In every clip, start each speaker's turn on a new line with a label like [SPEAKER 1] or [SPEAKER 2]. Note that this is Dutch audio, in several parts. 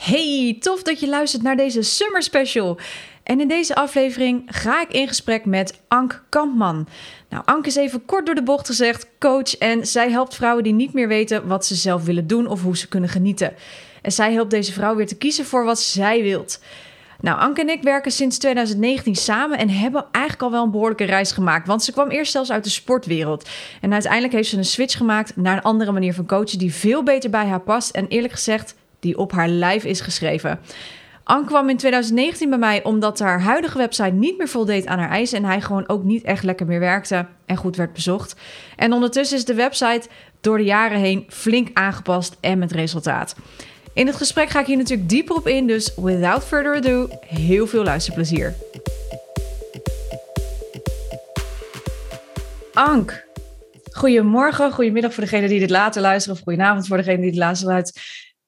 [SPEAKER 1] Hey, tof dat je luistert naar deze Summer Special. En in deze aflevering ga ik in gesprek met Ank Kampman. Nou, Ank is even kort door de bocht gezegd coach en zij helpt vrouwen die niet meer weten wat ze zelf willen doen of hoe ze kunnen genieten. En zij helpt deze vrouw weer te kiezen voor wat zij wilt. Nou, Anke en ik werken sinds 2019 samen en hebben eigenlijk al wel een behoorlijke reis gemaakt. Want ze kwam eerst zelfs uit de sportwereld. En uiteindelijk heeft ze een switch gemaakt naar een andere manier van coachen die veel beter bij haar past. En eerlijk gezegd, die op haar lijf is geschreven. Anke kwam in 2019 bij mij omdat haar huidige website niet meer voldeed aan haar eisen en hij gewoon ook niet echt lekker meer werkte en goed werd bezocht. En ondertussen is de website door de jaren heen flink aangepast en met resultaat. In het gesprek ga ik hier natuurlijk dieper op in, dus without further ado, heel veel luisterplezier. Ank, goedemorgen, goedemiddag voor degene die dit later luisteren of goedenavond voor degene die dit later luistert.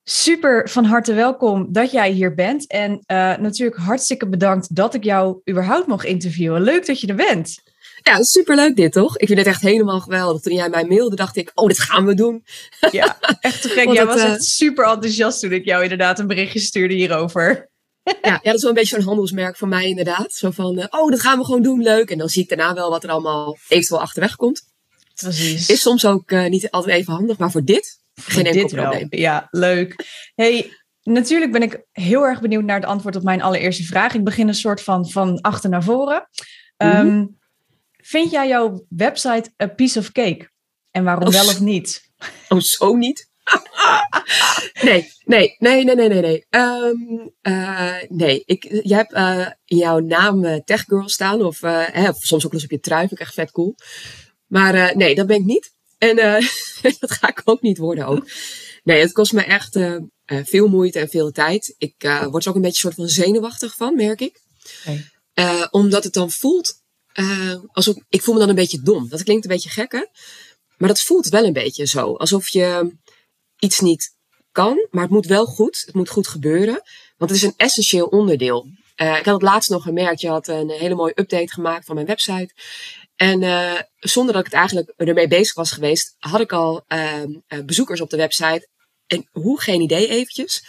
[SPEAKER 1] Super van harte welkom dat jij hier bent. En uh, natuurlijk hartstikke bedankt dat ik jou überhaupt mocht interviewen. Leuk dat je er bent.
[SPEAKER 2] Ja, superleuk dit toch? Ik vind het echt helemaal geweldig. Toen jij mij mailde, dacht ik, oh, dit gaan we doen.
[SPEAKER 1] Ja, echt te gek. jij was uh, echt super enthousiast toen ik jou inderdaad een berichtje stuurde hierover.
[SPEAKER 2] Ja, ja dat is wel een beetje zo'n handelsmerk voor mij inderdaad. Zo van, uh, oh, dat gaan we gewoon doen, leuk. En dan zie ik daarna wel wat er allemaal eventueel achterweg komt.
[SPEAKER 1] Precies.
[SPEAKER 2] Is soms ook uh, niet altijd even handig, maar voor dit geen enkel probleem.
[SPEAKER 1] Ja, leuk. Hey, natuurlijk ben ik heel erg benieuwd naar het antwoord op mijn allereerste vraag. Ik begin een soort van van achter naar voren. Mm -hmm. um, vind jij jouw website a piece of cake? En waarom oh, wel of niet?
[SPEAKER 2] Oh, zo niet? nee, nee, nee, nee, nee, nee, nee. Um, uh, nee, ik, jij hebt uh, in jouw naam uh, Tech Girl staan, of, hè, of soms ook wel eens op je trui, vind ik echt vet cool. Maar nee, dat ben ik niet. En dat ga ik ook niet worden ook. Nee, het kost me echt veel moeite en veel tijd. Ik word er ook een beetje soort van zenuwachtig van, merk ik. Omdat het dan voelt alsof, ik voel me dan een beetje dom. Dat klinkt een beetje gek, hè? Maar dat voelt wel een beetje zo. Alsof je iets niet kan, maar het moet wel goed. Het moet goed gebeuren. Want het is een essentieel onderdeel. Ik had het laatst nog gemerkt. Je had een hele mooie update gemaakt van mijn website. En uh, zonder dat ik het eigenlijk ermee bezig was geweest, had ik al uh, bezoekers op de website. En hoe, geen idee eventjes.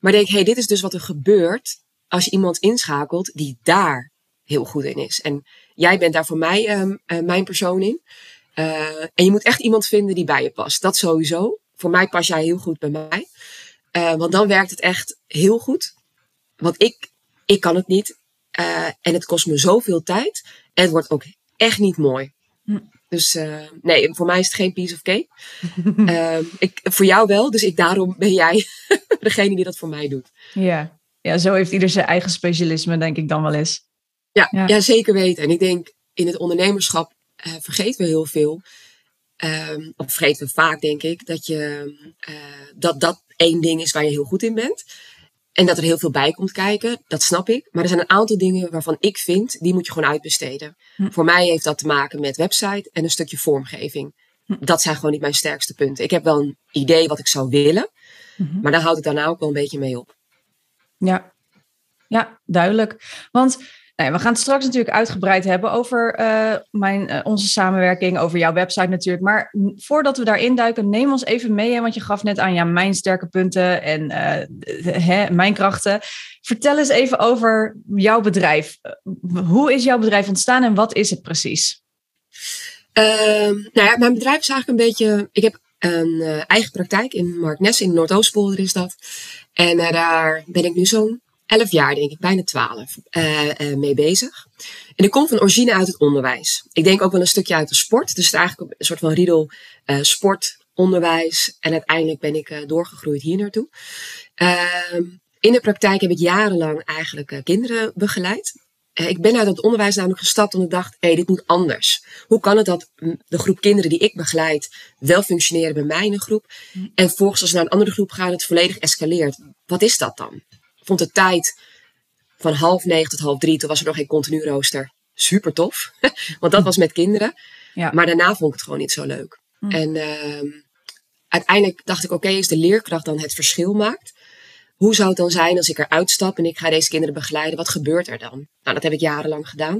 [SPEAKER 2] Maar denk, hey, dit is dus wat er gebeurt als je iemand inschakelt die daar heel goed in is. En jij bent daar voor mij uh, mijn persoon in. En je moet echt iemand vinden die bij je past. Dat sowieso. Voor mij pas jij heel goed bij mij. Want dan werkt het echt heel goed. Want ik, ik kan het niet. En het kost me zoveel tijd. En het wordt ook echt niet mooi. Hm. Dus nee, voor mij is het geen piece of cake. ik, voor jou wel. Dus ik, daarom ben jij degene die dat voor mij doet.
[SPEAKER 1] Ja. ja, zo heeft ieder zijn eigen specialisme, denk ik dan wel eens.
[SPEAKER 2] Ja, ja. ja zeker weten. En ik denk in het ondernemerschap uh, vergeten we heel veel. Um, of vergeten we vaak, denk ik, dat, je, uh, dat dat één ding is waar je heel goed in bent. En dat er heel veel bij komt kijken, dat snap ik. Maar er zijn een aantal dingen waarvan ik vind, die moet je gewoon uitbesteden. Hm. Voor mij heeft dat te maken met website en een stukje vormgeving. Hm. Dat zijn gewoon niet mijn sterkste punten. Ik heb wel een idee wat ik zou willen, hm. maar daar houd ik daarna ook wel een beetje mee op.
[SPEAKER 1] Ja, ja duidelijk. Want we gaan het straks natuurlijk uitgebreid hebben over uh, mijn, uh, onze samenwerking, over jouw website natuurlijk. Maar voordat we daarin duiken, neem ons even mee. Hè, want je gaf net aan ja, mijn sterke punten en uh, hè, mijn krachten. Vertel eens even over jouw bedrijf. Hoe is jouw bedrijf ontstaan en wat is het precies?
[SPEAKER 2] Ehm, nou ja, mijn bedrijf is eigenlijk een beetje. Ik heb een eigen praktijk in Marknes, in Noordoostpolder is dat. En daar ben ik nu zo'n elf jaar, denk ik, bijna twaalf, uh, uh, mee bezig. En ik kom van origine uit het onderwijs. Ik denk ook wel een stukje uit de sport. Dus het is eigenlijk een soort van riedel uh, sport, onderwijs. En uiteindelijk ben ik doorgegroeid hier naartoe. Ehm, in de praktijk heb ik jarenlang eigenlijk kinderen begeleid. ik ben uit het onderwijs namelijk gestapt omdat ik dacht, hé, hey, dit moet anders. Hoe kan het dat de groep kinderen die ik begeleid wel functioneren bij mij in een groep. En volgens als ze naar een andere groep gaan, het volledig escaleert. Wat is dat dan? Vond het tijd van half negen tot half drie. Toen was er nog geen continu rooster. Super tof. Want dat was met kinderen.
[SPEAKER 1] Ja.
[SPEAKER 2] Maar daarna vond ik het gewoon niet zo leuk.
[SPEAKER 1] Hm.
[SPEAKER 2] En ehm, uiteindelijk dacht ik, oké, als de leerkracht dan het verschil maakt. Hoe zou het dan zijn als ik eruit stap en ik ga deze kinderen begeleiden? Wat gebeurt er dan? Nou, dat heb ik jarenlang gedaan.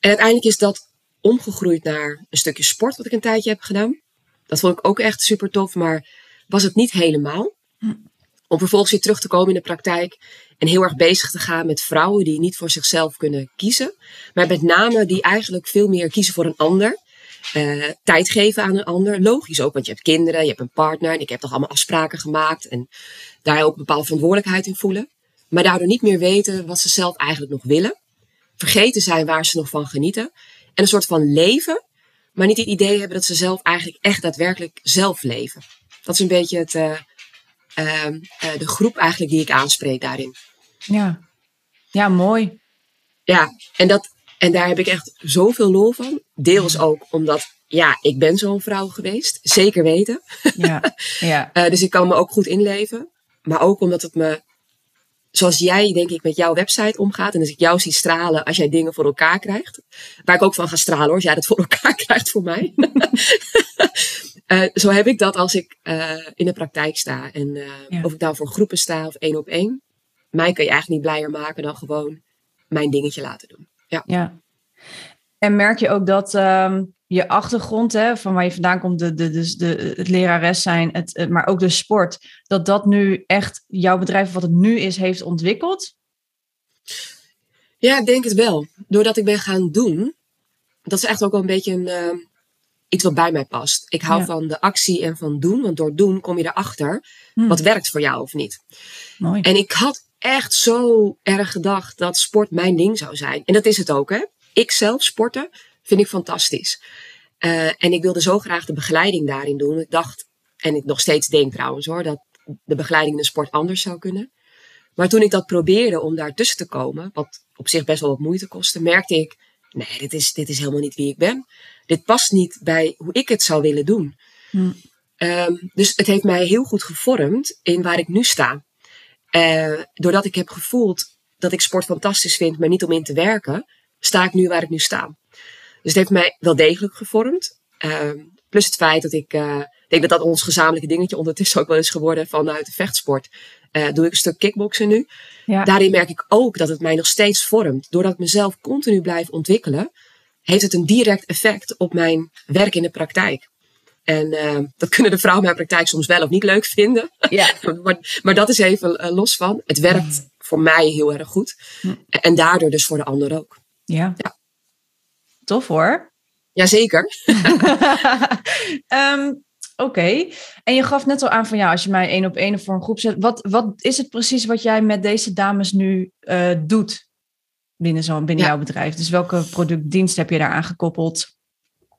[SPEAKER 2] En uiteindelijk is dat omgegroeid naar een stukje sport, wat ik een tijdje heb gedaan. Dat vond ik ook echt super tof, maar was het niet helemaal. Om vervolgens weer terug te komen in de praktijk en heel erg bezig te gaan met vrouwen die niet voor zichzelf kunnen kiezen. Maar met name die eigenlijk veel meer kiezen voor een ander. Eh, tijd geven aan een ander. Logisch ook, want je hebt kinderen, je hebt een partner. En ik heb toch allemaal afspraken gemaakt. En daar ook bepaalde verantwoordelijkheid in voelen. Maar daardoor niet meer weten wat ze zelf eigenlijk nog willen. Vergeten zijn waar ze nog van genieten. En een soort van leven. Maar niet het idee hebben dat ze zelf eigenlijk echt daadwerkelijk zelf leven. Dat is een beetje het, eh, de groep eigenlijk die ik aanspreek daarin.
[SPEAKER 1] Ja. ja, mooi.
[SPEAKER 2] Ja, en, dat, en daar heb ik echt zoveel lol van. Deels ook omdat, ja, ik ben zo'n vrouw geweest. Zeker weten.
[SPEAKER 1] Ja, ja.
[SPEAKER 2] Eh, dus ik kan me ook goed inleven. Maar ook omdat het me, zoals jij denk ik met jouw website omgaat. En als ik jou zie stralen als jij dingen voor elkaar krijgt. Waar ik ook van ga stralen hoor, als jij dat voor elkaar krijgt voor mij. Eh, zo heb ik dat als ik eh, in de praktijk sta. En eh,
[SPEAKER 1] Ja.
[SPEAKER 2] of ik nou voor groepen sta of één op één. Mij kan je eigenlijk niet blijer maken dan gewoon mijn dingetje laten doen.
[SPEAKER 1] Ja. En merk je ook dat ehm, je achtergrond, hè, van waar je vandaan komt, de, de, dus de, het lerares zijn, het, maar ook de sport, dat dat nu echt jouw bedrijf, wat het nu is, heeft ontwikkeld?
[SPEAKER 2] Ja, ik denk het wel. Doordat ik ben gaan doen, dat is echt ook wel een beetje een, eh, iets wat bij mij past. Ik hou
[SPEAKER 1] Ja.
[SPEAKER 2] van de actie en van doen, want door doen kom je erachter
[SPEAKER 1] Hm,
[SPEAKER 2] wat werkt voor jou of niet.
[SPEAKER 1] mooi.
[SPEAKER 2] En ik had echt zo erg gedacht dat sport mijn ding zou zijn. En dat is het ook, hè. Ik zelf sporten vind ik fantastisch. Eh, en ik wilde zo graag de begeleiding daarin doen. Ik dacht, en ik nog steeds denk trouwens hoor, dat de begeleiding in de sport anders zou kunnen. Maar toen ik dat probeerde om daar tussen te komen, wat op zich best wel wat moeite kostte, merkte ik, nee, dit is, dit is helemaal niet wie ik ben. Dit past niet bij hoe ik het zou willen doen.
[SPEAKER 1] Hm.
[SPEAKER 2] Dus het heeft mij heel goed gevormd in waar ik nu sta. Eh, doordat ik heb gevoeld dat ik sport fantastisch vind, maar niet om in te werken, sta ik nu waar ik nu sta. Dus het heeft mij wel degelijk gevormd. Ehm, plus het feit dat ik, ik denk dat dat ons gezamenlijke dingetje ondertussen ook wel is geworden vanuit de vechtsport. Eh, doe ik een stuk kickboksen nu.
[SPEAKER 1] Ja.
[SPEAKER 2] Daarin merk ik ook dat het mij nog steeds vormt. Doordat ik mezelf continu blijf ontwikkelen, heeft het een direct effect op mijn werk in de praktijk. En eh, dat kunnen de vrouwen in mijn praktijk soms wel of niet leuk vinden.
[SPEAKER 1] Ja.
[SPEAKER 2] maar, maar dat is even eh, los van. Het werkt voor mij heel erg goed.
[SPEAKER 1] Hm.
[SPEAKER 2] En daardoor dus voor de ander ook.
[SPEAKER 1] ja.
[SPEAKER 2] Ja.
[SPEAKER 1] Tof hoor.
[SPEAKER 2] Jazeker.
[SPEAKER 1] Ehm, Oké. En je gaf net al aan van ja, als je mij één op één voor een groep zet, wat, wat is het precies wat jij met deze dames nu eh, doet binnen, zo, binnen
[SPEAKER 2] Ja.
[SPEAKER 1] jouw bedrijf? Dus welke productdienst heb je daar aan gekoppeld?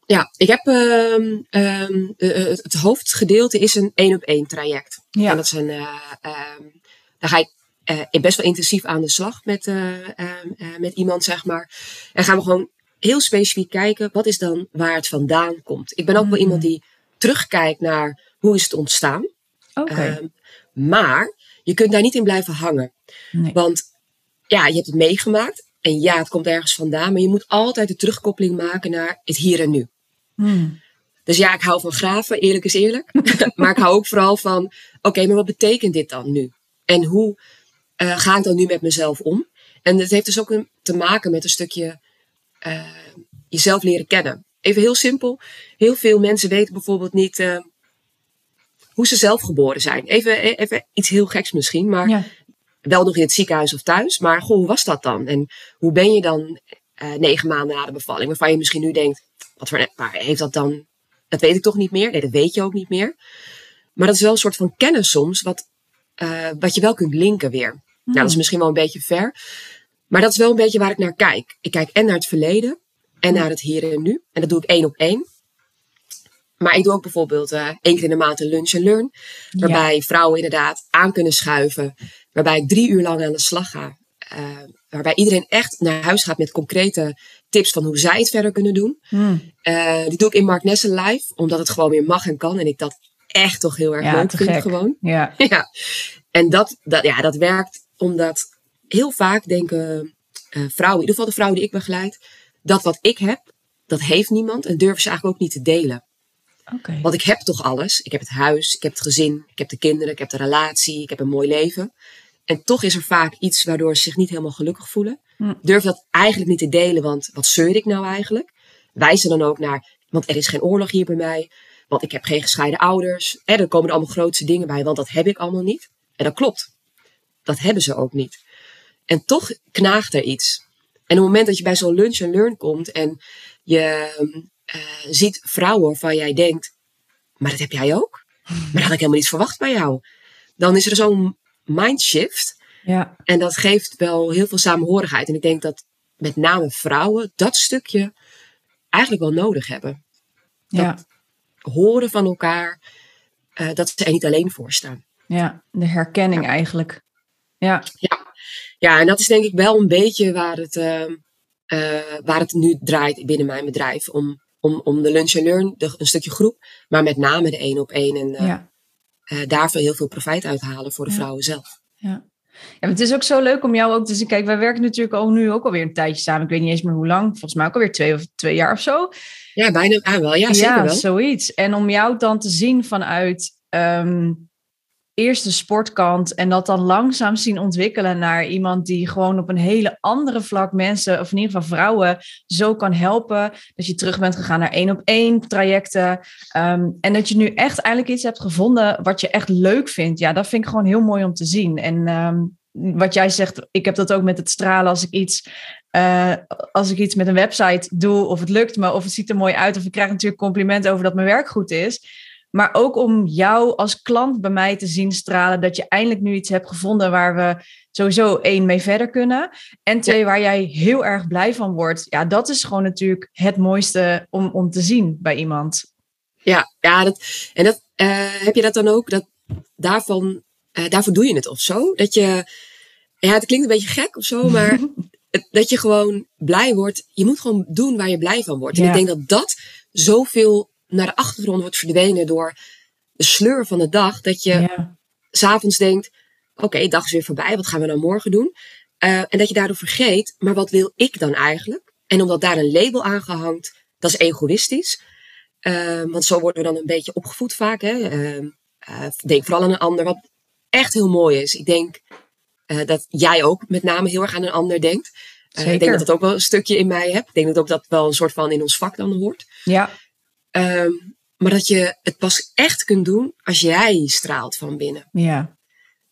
[SPEAKER 2] Ja, ik heb ehm, ehm, eh, het, hoofdgedeelte is een één op één traject.
[SPEAKER 1] Ja.
[SPEAKER 2] En dat is een, eh, ehm, daar ga ik eh, best wel intensief aan de slag met, eh, ehm, eh, met iemand, zeg maar. En gaan we gewoon heel specifiek kijken, wat is dan waar het vandaan komt. Ik ben ook wel iemand die terugkijkt naar hoe is het ontstaan.
[SPEAKER 1] Oké.
[SPEAKER 2] Ehm, maar je kunt daar niet in blijven hangen.
[SPEAKER 1] Nee.
[SPEAKER 2] Want ja, je hebt het meegemaakt. En ja, het komt ergens vandaan. Maar je moet altijd de terugkoppeling maken naar het hier en nu.
[SPEAKER 1] Hmm.
[SPEAKER 2] Dus ja, ik hou van graven, eerlijk is eerlijk. maar ik hou ook vooral van, oké, maar wat betekent dit dan nu? En hoe eh, ga ik dan nu met mezelf om? En het heeft dus ook een, te maken met een stukje eh, jezelf leren kennen. Even heel simpel. Heel veel mensen weten bijvoorbeeld niet eh, hoe ze zelf geboren zijn. Even, even iets heel geks misschien, maar
[SPEAKER 1] Ja.
[SPEAKER 2] wel nog in het ziekenhuis of thuis. Maar goh, hoe was dat dan? En hoe ben je dan eh, negen maanden na de bevalling? Waarvan je misschien nu denkt, wat voor, maar heeft dat dan, dat weet ik toch niet meer? Nee, dat weet je ook niet meer. Maar dat is wel een soort van kennis soms, wat, wat je wel kunt linken weer. Ja, dat is misschien wel een beetje ver. Maar dat is wel een beetje waar ik naar kijk. Ik kijk en naar het verleden en naar het hier en nu. En dat doe ik één op één. Maar ik doe ook bijvoorbeeld eh, één keer in de maand een lunch en learn. Waarbij vrouwen inderdaad aan kunnen schuiven. Waarbij ik drie uur lang aan de slag ga. Eh, waarbij iedereen echt naar huis gaat met concrete tips van hoe zij het verder kunnen doen.
[SPEAKER 1] Hmm.
[SPEAKER 2] Eh, die doe ik in Mark Nessen live. Omdat het gewoon weer mag en kan. En ik dat echt toch heel erg
[SPEAKER 1] Ja,
[SPEAKER 2] leuk vind
[SPEAKER 1] gek.
[SPEAKER 2] gewoon.
[SPEAKER 1] Ja.
[SPEAKER 2] Ja, en dat, dat, ja, dat werkt omdat heel vaak denken uh, vrouwen, in ieder geval de vrouwen die ik begeleid, dat wat ik heb, dat heeft niemand en durven ze eigenlijk ook niet te delen.
[SPEAKER 1] Okay.
[SPEAKER 2] Want ik heb toch alles. Ik heb het huis, ik heb het gezin, ik heb de kinderen, ik heb de relatie, ik heb een mooi leven. En toch is er vaak iets waardoor ze zich niet helemaal gelukkig voelen.
[SPEAKER 1] Hm.
[SPEAKER 2] Durf dat eigenlijk niet te delen, want wat zeur ik nou eigenlijk? Wijzen dan ook naar, want er is geen oorlog hier bij mij. Want ik heb geen gescheiden ouders. En er komen er allemaal grootste dingen bij, want dat heb ik allemaal niet. En dat klopt. Dat hebben ze ook niet. En toch knaagt er iets. En op het moment dat je bij zo'n lunch en learn komt en je uh, ziet vrouwen waarvan jij denkt, maar dat heb jij ook? Maar dat had ik helemaal niet verwacht bij jou. Dan is er zo'n mindshift.
[SPEAKER 1] Ja.
[SPEAKER 2] En dat geeft wel heel veel samenhorigheid. En ik denk dat met name vrouwen dat stukje eigenlijk wel nodig hebben. Dat
[SPEAKER 1] Ja.
[SPEAKER 2] horen van elkaar, uh, dat ze er niet alleen voor staan.
[SPEAKER 1] ja, de herkenning eigenlijk. Ja,
[SPEAKER 2] Ja, en dat is denk ik wel een beetje waar het, uh, uh, waar het nu draait binnen mijn bedrijf. Om, om, om de lunch and learn, de, een stukje groep, maar met name de één op één. En uh,
[SPEAKER 1] ja.
[SPEAKER 2] daarvoor heel veel profijt uithalen voor de
[SPEAKER 1] Ja.
[SPEAKER 2] vrouwen zelf.
[SPEAKER 1] Ja. Ja, maar het is ook zo leuk om jou ook te zien. Kijk, wij werken natuurlijk al nu ook alweer een tijdje samen. Ik weet niet eens meer hoe lang. Volgens mij ook alweer twee of twee jaar of zo.
[SPEAKER 2] Ja, bijna ah, wel. Ja, zeker wel.
[SPEAKER 1] zoiets. En om jou dan te zien vanuit ehm, eerst de sportkant en dat dan langzaam zien ontwikkelen naar iemand die gewoon op een hele andere vlak mensen, of in ieder geval vrouwen, zo kan helpen. Dat je terug bent gegaan naar één op één trajecten. Ehm, en dat je nu echt eigenlijk iets hebt gevonden wat je echt leuk vindt. Ja, dat vind ik gewoon heel mooi om te zien. En ehm, wat jij zegt, ik heb dat ook met het stralen als ik iets. Uh, als ik iets met een website doe, of het lukt me, of het ziet er mooi uit, of ik krijg natuurlijk complimenten over dat mijn werk goed is. Maar ook om jou als klant bij mij te zien stralen, dat je eindelijk nu iets hebt gevonden waar we sowieso één mee verder kunnen. En twee, ja. waar jij heel erg blij van wordt. Ja, dat is gewoon natuurlijk het mooiste om, om te zien bij iemand.
[SPEAKER 2] Ja, ja dat, en dat, uh, heb je dat dan ook? Dat, daarvan, uh, daarvoor doe je het of zo? Dat je, ja, het klinkt een beetje gek of zo, maar dat je gewoon blij wordt. Je moet gewoon doen waar je blij van wordt. En ik denk dat dat zoveel naar de achtergrond wordt verdwenen door de sleur van de dag. Dat je
[SPEAKER 1] ja.
[SPEAKER 2] s'avonds denkt, oké, okay, dag is weer voorbij. Wat gaan we nou morgen doen? Uh, en dat je daardoor vergeet, maar wat wil ik dan eigenlijk? En omdat daar een label aan gehangt, dat is egoïstisch. Uh, want zo worden we dan een beetje opgevoed vaak. Hè? Uh, denk vooral aan een ander. Wat echt heel mooi is. Ik denk dat jij ook met name heel erg aan een ander denkt. Ik denk dat dat ook wel een stukje in mij hebt. Ik denk dat ook dat wel een soort van in ons vak dan hoort.
[SPEAKER 1] Ja.
[SPEAKER 2] Um, maar dat je het pas echt kunt doen als jij straalt van binnen.
[SPEAKER 1] Ja.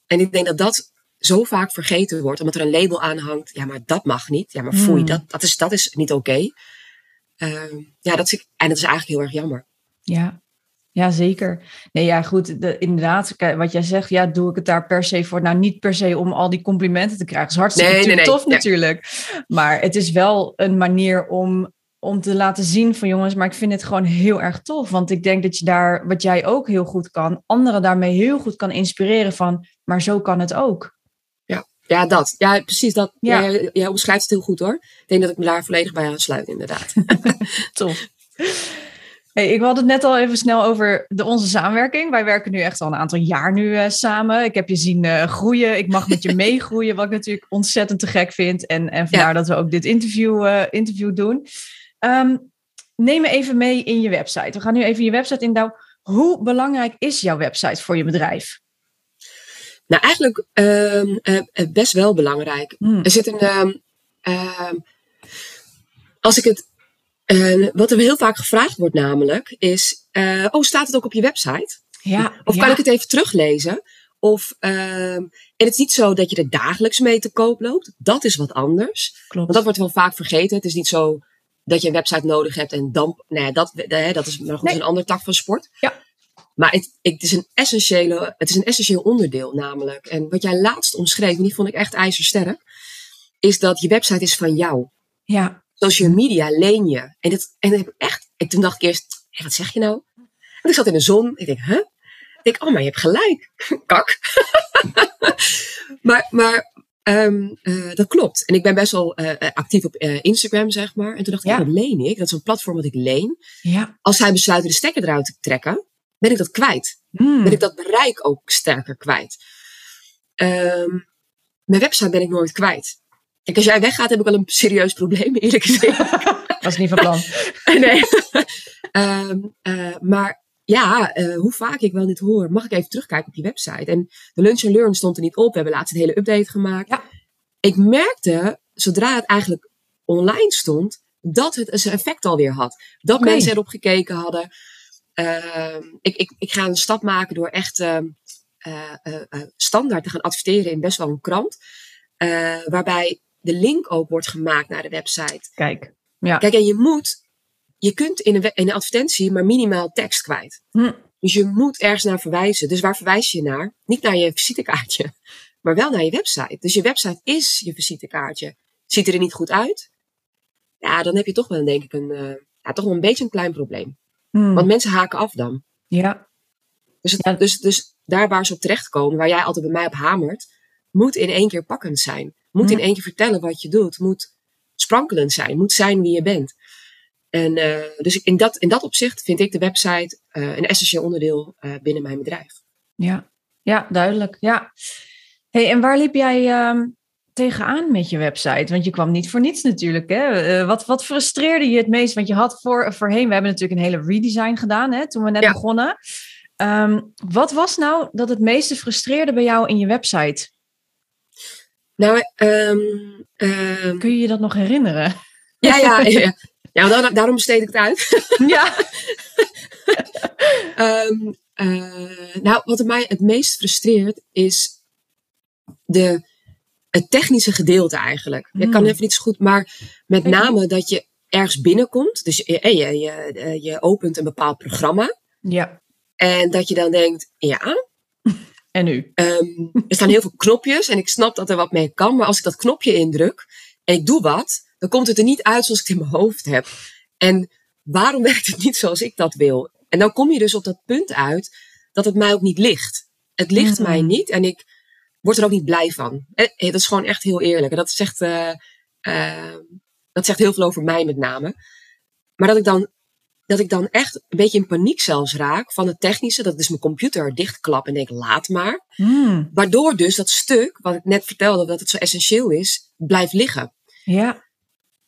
[SPEAKER 2] En ik denk dat dat zo vaak vergeten wordt, omdat er een label aan hangt. Ja, maar dat mag niet. Ja, maar foei,
[SPEAKER 1] Hmm.
[SPEAKER 2] dat, dat, is, dat is niet oké. Okay. Um, ja, dat is, en dat is eigenlijk heel erg jammer.
[SPEAKER 1] Ja. Ja, zeker. Nee, ja, goed. De, inderdaad, wat jij zegt, ja, doe ik het daar per se voor. Nou, niet per se om al die complimenten te krijgen. Dat is hartstikke
[SPEAKER 2] nee, nee, nee,
[SPEAKER 1] tof
[SPEAKER 2] nee.
[SPEAKER 1] natuurlijk. Maar het is wel een manier om, om te laten zien van jongens, maar ik vind het gewoon heel erg tof. Want ik denk dat je daar, wat jij ook heel goed kan, anderen daarmee heel goed kan inspireren van, maar zo kan het ook.
[SPEAKER 2] Ja, ja dat. Ja, precies dat.
[SPEAKER 1] Ja.
[SPEAKER 2] Jij, jij omschrijft het heel goed hoor. Ik denk dat ik me daar volledig bij aansluit, inderdaad.
[SPEAKER 1] tof. Hey, ik had het net al even snel over de, onze samenwerking. Wij werken nu echt al een aantal jaar nu uh, samen. Ik heb je zien uh, groeien. Ik mag met je meegroeien, wat ik natuurlijk ontzettend te gek vind. En, en vandaar ja. dat we ook dit interview, uh, interview doen. Um, neem me even mee in je website. We gaan nu even je website indouwen. Hoe belangrijk is jouw website voor je bedrijf?
[SPEAKER 2] Nou, eigenlijk uh, best wel belangrijk.
[SPEAKER 1] Hmm.
[SPEAKER 2] Er zit een. als ik het uh, wat er heel vaak gevraagd wordt namelijk is, uh, oh staat het ook op je website?
[SPEAKER 1] Ja.
[SPEAKER 2] Of
[SPEAKER 1] ja.
[SPEAKER 2] kan ik het even teruglezen? Of, en het is niet zo dat je er dagelijks mee te koop loopt. Dat is wat anders.
[SPEAKER 1] Klopt.
[SPEAKER 2] Want dat wordt wel vaak vergeten. Het is niet zo dat je een website nodig hebt en dan, nee, dat, dat is maar goed, nee. een ander tak van sport.
[SPEAKER 1] Ja.
[SPEAKER 2] Maar het, het, is een essentiële, het is een essentieel onderdeel namelijk. En wat jij laatst omschreef, en die vond ik echt ijzersterk, is dat je website is van jou.
[SPEAKER 1] Ja.
[SPEAKER 2] Social media leen je. En, dat, en dat heb ik echt, ik, toen dacht ik eerst, hé, wat zeg je nou? En ik zat in de zon. Ik denk, huh? Ik denk, oh, maar je hebt gelijk. Kak. maar maar um, uh, dat klopt. En ik ben best wel uh, actief op uh, Instagram, zeg maar. En toen dacht ik,
[SPEAKER 1] Ja.
[SPEAKER 2] ja. dat leen ik. Dat is een platform wat ik leen.
[SPEAKER 1] Ja.
[SPEAKER 2] Als zij besluiten de stekker eruit te trekken, ben ik dat kwijt.
[SPEAKER 1] Hmm.
[SPEAKER 2] Ben ik dat bereik ook sterker kwijt. Um, mijn website ben ik nooit kwijt. Kijk, als jij weggaat, heb ik wel een serieus probleem, eerlijk gezegd.
[SPEAKER 1] Was niet van plan.
[SPEAKER 2] nee. Ehm, eh, maar ja, eh, hoe vaak ik wel dit hoor, mag ik even terugkijken op die website? En de Lunch and Learn stond er niet op. We hebben laatst een hele update gemaakt.
[SPEAKER 1] Ja.
[SPEAKER 2] Ik merkte, zodra het eigenlijk online stond, dat het zijn effect alweer had. Dat mensen erop gekeken hadden. Ehm, ik, ik, ik ga een stap maken door echt ehm, eh, eh, standaard te gaan adverteren in best wel een krant. waarbij de link ook wordt gemaakt naar de website.
[SPEAKER 1] Kijk. Ja.
[SPEAKER 2] Kijk, en je moet, je kunt in een, in een advertentie maar minimaal tekst kwijt.
[SPEAKER 1] Hm.
[SPEAKER 2] Dus je moet ergens naar verwijzen. Dus waar verwijs je naar? Niet naar je visitekaartje, maar wel naar je website. Dus je website is je visitekaartje. Ziet er niet goed uit? Ja, dan heb je toch wel, denk ik, een, eh, ja, toch wel een beetje een klein probleem.
[SPEAKER 1] Hm.
[SPEAKER 2] Want mensen haken af dan.
[SPEAKER 1] Ja.
[SPEAKER 2] Dus, het-
[SPEAKER 1] Ja.
[SPEAKER 2] dus, dus daar waar ze op terechtkomen, waar jij altijd bij mij op hamert, moet in één keer pakkend zijn. Moet in
[SPEAKER 1] Hm.
[SPEAKER 2] één keer vertellen wat je doet. Moet sprankelend zijn. Moet zijn wie je bent. En eh, dus in dat, in dat opzicht vind ik de website eh, een essentieel onderdeel eh, binnen mijn bedrijf.
[SPEAKER 1] Ja, ja duidelijk. Ja. Hey, en waar liep jij ehm, tegenaan met je website? Want je kwam niet voor niets natuurlijk. Hè? Wat, wat frustreerde je het meest? Want je had voor, voorheen, we hebben natuurlijk een hele redesign gedaan hè, toen we net
[SPEAKER 2] Ja.
[SPEAKER 1] begonnen. Ehm, wat was nou dat het meeste frustreerde bij jou in je website?
[SPEAKER 2] Nou, ehm,
[SPEAKER 1] Kun je je dat nog herinneren?
[SPEAKER 2] ja, ja, ja. Ja daar- daarom besteed ik het uit.
[SPEAKER 1] ja.
[SPEAKER 2] Ehm, eh, nou, wat mij het meest frustreert is de, het technische gedeelte eigenlijk. Ik kan
[SPEAKER 1] Hmm.
[SPEAKER 2] even niet zo goed, maar met name dat je ergens binnenkomt. Dus je, je, je, je, je opent een bepaald programma.
[SPEAKER 1] Ja.
[SPEAKER 2] En dat je dan denkt, ja,
[SPEAKER 1] En nu?
[SPEAKER 2] ehm, er staan heel veel knopjes en ik snap dat er wat mee kan. Maar als ik dat knopje indruk en ik doe wat, dan komt het er niet uit zoals ik het in mijn hoofd heb. En waarom werkt het niet zoals ik dat wil? En dan kom je dus op dat punt uit dat het mij ook niet ligt. Het ligt mij niet en ik word er ook niet blij van. Eh, eh, dat is gewoon echt heel eerlijk. En dat zegt, eh, dat zegt heel veel over mij met name. Maar dat ik dan dat ik dan echt een beetje in paniek zelfs raak van het technische. Dat ik dus mijn computer dichtklap en denk, laat maar.
[SPEAKER 1] Hmm.
[SPEAKER 2] Waardoor dus dat stuk, wat ik net vertelde, dat het zo essentieel is, blijft liggen.
[SPEAKER 1] Ja.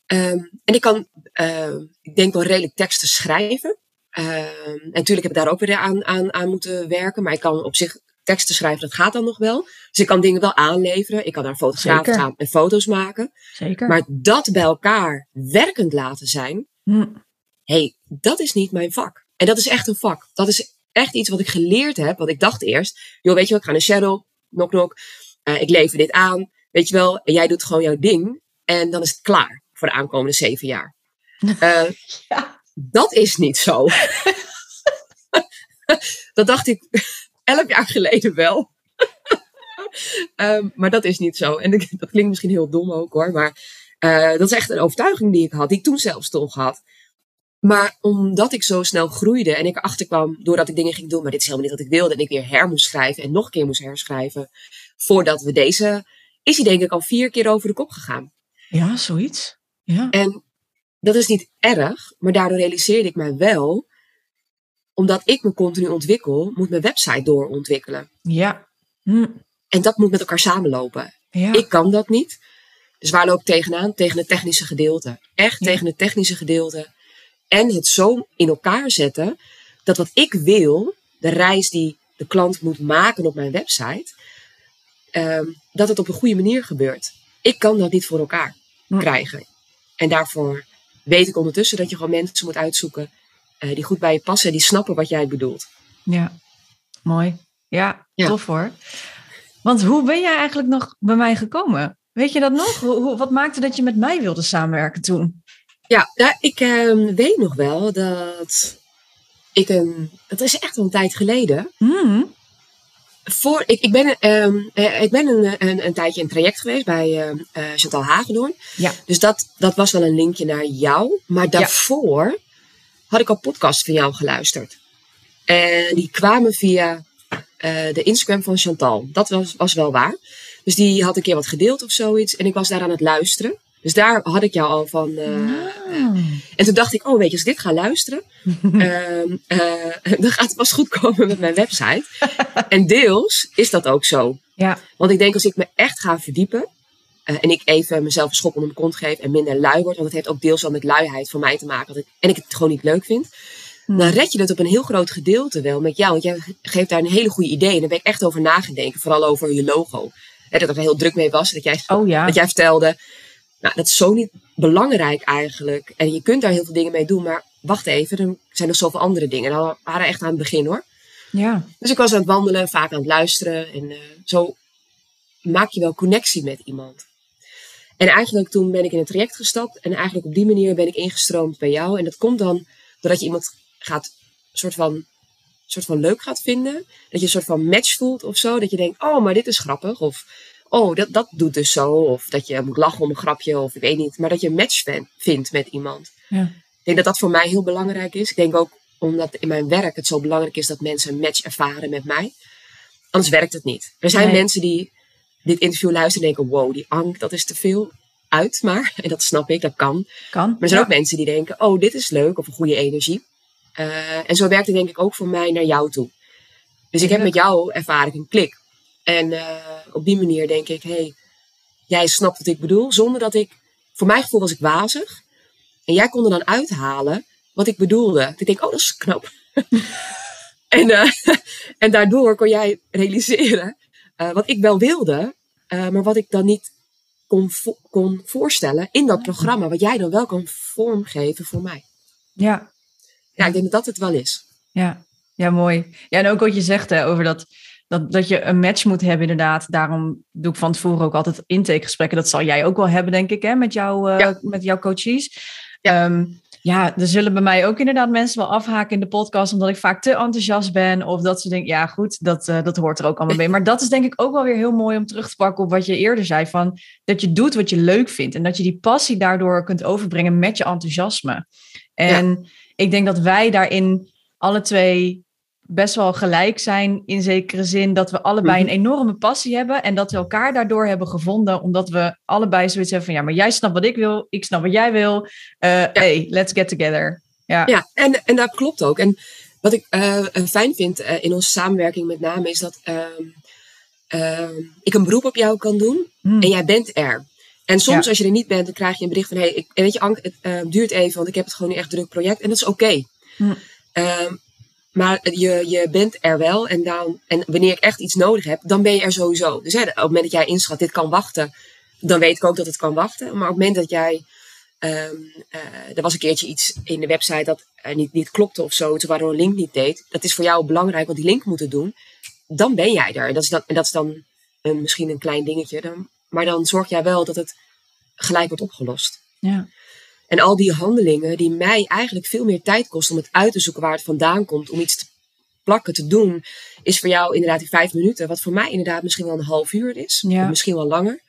[SPEAKER 2] Ehm, en ik kan, ehm, ik denk wel redelijk teksten schrijven. Ehm, en natuurlijk heb ik daar ook weer aan, aan, aan moeten werken. Maar ik kan op zich teksten schrijven, dat gaat dan nog wel. Dus ik kan dingen wel aanleveren. Ik kan naar
[SPEAKER 1] Zeker.
[SPEAKER 2] gaan en foto's maken.
[SPEAKER 1] Zeker.
[SPEAKER 2] Maar dat bij elkaar werkend laten zijn,
[SPEAKER 1] Hmm.
[SPEAKER 2] hey, dat is niet mijn vak. En dat is echt een vak. Dat is echt iets wat ik geleerd heb. Want ik dacht eerst, joh, weet je wel, ik ga naar Shadow, knock knock. Eh, ik lever dit aan, weet je wel. En jij doet gewoon jouw ding. En dan is het klaar voor de aankomende zeven jaar. Eh,
[SPEAKER 1] Ja.
[SPEAKER 2] Dat is niet zo. dat dacht ik elf jaar geleden wel. Ehm, maar dat is niet zo. En dat klinkt misschien heel dom ook hoor. Maar eh, dat is echt een overtuiging die ik had. Die ik toen zelfs toch had. Maar omdat ik zo snel groeide en ik erachter kwam doordat ik dingen ging doen, maar dit is helemaal niet wat ik wilde. En ik weer her moest schrijven en nog een keer moest herschrijven. Voordat we deze, is hij denk ik al vier keer over de kop gegaan.
[SPEAKER 1] ja, zoiets. Ja.
[SPEAKER 2] En dat is niet erg, maar daardoor realiseerde ik mij wel, omdat ik me continu ontwikkel, moet mijn website doorontwikkelen.
[SPEAKER 1] Ja. Hmm.
[SPEAKER 2] En dat moet met elkaar samenlopen.
[SPEAKER 1] Ja.
[SPEAKER 2] Ik kan dat niet. Dus waar loop ik tegenaan? Tegen het technische gedeelte. Echt
[SPEAKER 1] Ja.
[SPEAKER 2] tegen het technische gedeelte. En het zo in elkaar zetten dat wat ik wil, de reis die de klant moet maken op mijn website, ehm, dat het op een goede manier gebeurt. Ik kan dat niet voor elkaar
[SPEAKER 1] Hm.
[SPEAKER 2] krijgen. En daarvoor weet ik ondertussen dat je gewoon mensen moet uitzoeken eh, die goed bij je passen en die snappen wat jij bedoelt.
[SPEAKER 1] Ja, mooi. Ja,
[SPEAKER 2] Ja.
[SPEAKER 1] tof hoor. Want hoe ben jij eigenlijk nog bij mij gekomen? Weet je dat nog? Hoe, wat maakte dat je met mij wilde samenwerken toen?
[SPEAKER 2] Ja, nou, ik ehm, weet nog wel dat ik een. Dat is echt al een tijd geleden.
[SPEAKER 1] Hmm,
[SPEAKER 2] Voor, ik, ik ben, ehm, eh, ik ben een, een, een tijdje in een traject geweest bij eh Chantal Hagedoorn.
[SPEAKER 1] Ja.
[SPEAKER 2] Dus dat, dat was wel een linkje naar jou. Maar daarvoor had ik al podcasts van jou geluisterd. En die kwamen via eh, de Instagram van Chantal. Dat was, was wel waar. Dus die had een keer wat gedeeld of zoiets. En ik was daar aan het luisteren. Dus daar had ik jou al van. eh,
[SPEAKER 1] Ah.
[SPEAKER 2] en toen dacht ik, oh weet je, als ik dit ga luisteren, ehm, eh, dan gaat het pas goed komen met mijn website. en deels is dat ook zo.
[SPEAKER 1] Ja.
[SPEAKER 2] Want ik denk als ik me echt ga verdiepen. eh, en ik even mezelf een schop onder mijn kont geef en minder lui word. Want het heeft ook deels al met luiheid voor mij te maken. Dat ik, en ik het gewoon niet leuk vind.
[SPEAKER 1] Hm.
[SPEAKER 2] Dan red je het op een heel groot gedeelte wel met jou. Want jij geeft daar een hele goede idee. En daar ben ik echt over nagedenken. Vooral over je logo. Hè, dat ik er heel druk mee was. Dat jij,
[SPEAKER 1] Oh ja.
[SPEAKER 2] dat jij vertelde. Nou, dat is zo niet belangrijk eigenlijk. En je kunt daar heel veel dingen mee doen. Maar wacht even, er zijn nog zoveel andere dingen. Nou, we waren echt aan het begin hoor.
[SPEAKER 1] Ja.
[SPEAKER 2] Dus ik was aan het wandelen, vaak aan het luisteren. En eh, zo maak je wel connectie met iemand. En eigenlijk toen ben ik in een traject gestapt. En eigenlijk op die manier ben ik ingestroomd bij jou. En dat komt dan doordat je iemand gaat, soort van, soort van leuk gaat vinden. Dat je een soort van match voelt of zo. Dat je denkt, oh, maar dit is grappig. Of, oh, dat, dat doet dus zo. Of dat je moet lachen om een grapje. Of ik weet niet. Maar dat je een match vindt met iemand.
[SPEAKER 1] Ja.
[SPEAKER 2] Ik denk dat dat voor mij heel belangrijk is. Ik denk ook omdat in mijn werk het zo belangrijk is dat mensen een match ervaren met mij. Anders werkt het niet. Er zijn
[SPEAKER 1] Nee.
[SPEAKER 2] mensen die dit interview luisteren en denken: wow, die Ank, dat is te veel uit. Maar, en dat snap ik, dat kan.
[SPEAKER 1] Kan.
[SPEAKER 2] Maar er zijn
[SPEAKER 1] Ja.
[SPEAKER 2] ook mensen die denken: oh, dit is leuk of een goede energie. Eh, en zo werkt het denk ik ook voor mij naar jou toe. Dus ik heb met jou ervaar ik een klik. En eh, op die manier denk ik: hey, jij snapt wat ik bedoel. Zonder dat ik, voor mijn gevoel was ik wazig. En jij kon er dan uithalen wat ik bedoelde. Dat Ik denk: oh, dat is knap. en, eh, en daardoor kon jij realiseren eh, wat ik wel wilde, maar wat ik dan niet kon, vo- kon voorstellen in dat programma, wat jij dan wel kan vormgeven voor mij.
[SPEAKER 1] Ja.
[SPEAKER 2] Ja, ik denk dat dat het wel is.
[SPEAKER 1] Ja, ja, mooi. Ja, en ook wat je zegt hè, over dat, dat, dat je een match moet hebben, inderdaad. Daarom doe ik van tevoren ook altijd intakegesprekken. Dat zal jij ook wel hebben, denk ik, hè, met, jou, eh,
[SPEAKER 2] Ja.
[SPEAKER 1] met jouw coaches.
[SPEAKER 2] Ja.
[SPEAKER 1] Ehm, ja, er zullen bij mij ook inderdaad mensen wel afhaken in de podcast, omdat ik vaak te enthousiast ben. Of dat ze denken, ja goed, dat, eh, dat hoort er ook allemaal bij. Maar dat is denk ik ook wel weer heel mooi om terug te pakken op wat je eerder zei. Van dat je doet wat je leuk vindt. En dat je die passie daardoor kunt overbrengen met je enthousiasme. En ik denk dat wij daarin alle twee best wel gelijk zijn. In zekere zin dat we allebei
[SPEAKER 2] Mhm.
[SPEAKER 1] een enorme passie hebben. En dat we elkaar daardoor hebben gevonden. Omdat we allebei zoiets hebben van ja, maar jij snapt wat ik wil. Ik snap wat jij wil. Eh Hey, let's get together. Ja.
[SPEAKER 2] Ja, en, en dat klopt ook. En wat ik eh, fijn vind eh, in onze samenwerking met name is dat ehm, ehm, ik een beroep op jou kan doen
[SPEAKER 1] Hm.
[SPEAKER 2] en jij bent er. En soms
[SPEAKER 1] Ja.
[SPEAKER 2] als je er niet bent, dan krijg je een bericht van... Hey, ik, en weet je, Ank, het duurt even, want ik heb het gewoon een echt druk project. En dat is oké.
[SPEAKER 1] Hm.
[SPEAKER 2] Ehm, maar je, je bent er wel. En, dan, en wanneer ik echt iets nodig heb, dan ben je er sowieso. Dus hè, op het moment dat jij inschat, dit kan wachten... dan weet ik ook dat het kan wachten. Maar op het moment dat jij... ehm, eh, er was een keertje iets in de website dat niet, niet klopte of zo. Waardoor een link niet deed. Dat is voor jou belangrijk, want die link moeten doen. Dan ben jij er. En dat is dan, en dat is dan een, misschien een klein dingetje. Dan, maar dan zorg jij wel dat het gelijk wordt opgelost.
[SPEAKER 1] Ja.
[SPEAKER 2] En al die handelingen die mij eigenlijk veel meer tijd kosten om het uit te zoeken waar het vandaan komt, om iets te plakken, te doen, is voor jou inderdaad die vijf minuten, wat voor mij inderdaad misschien wel een half uur is,
[SPEAKER 1] Ja.
[SPEAKER 2] of misschien wel langer.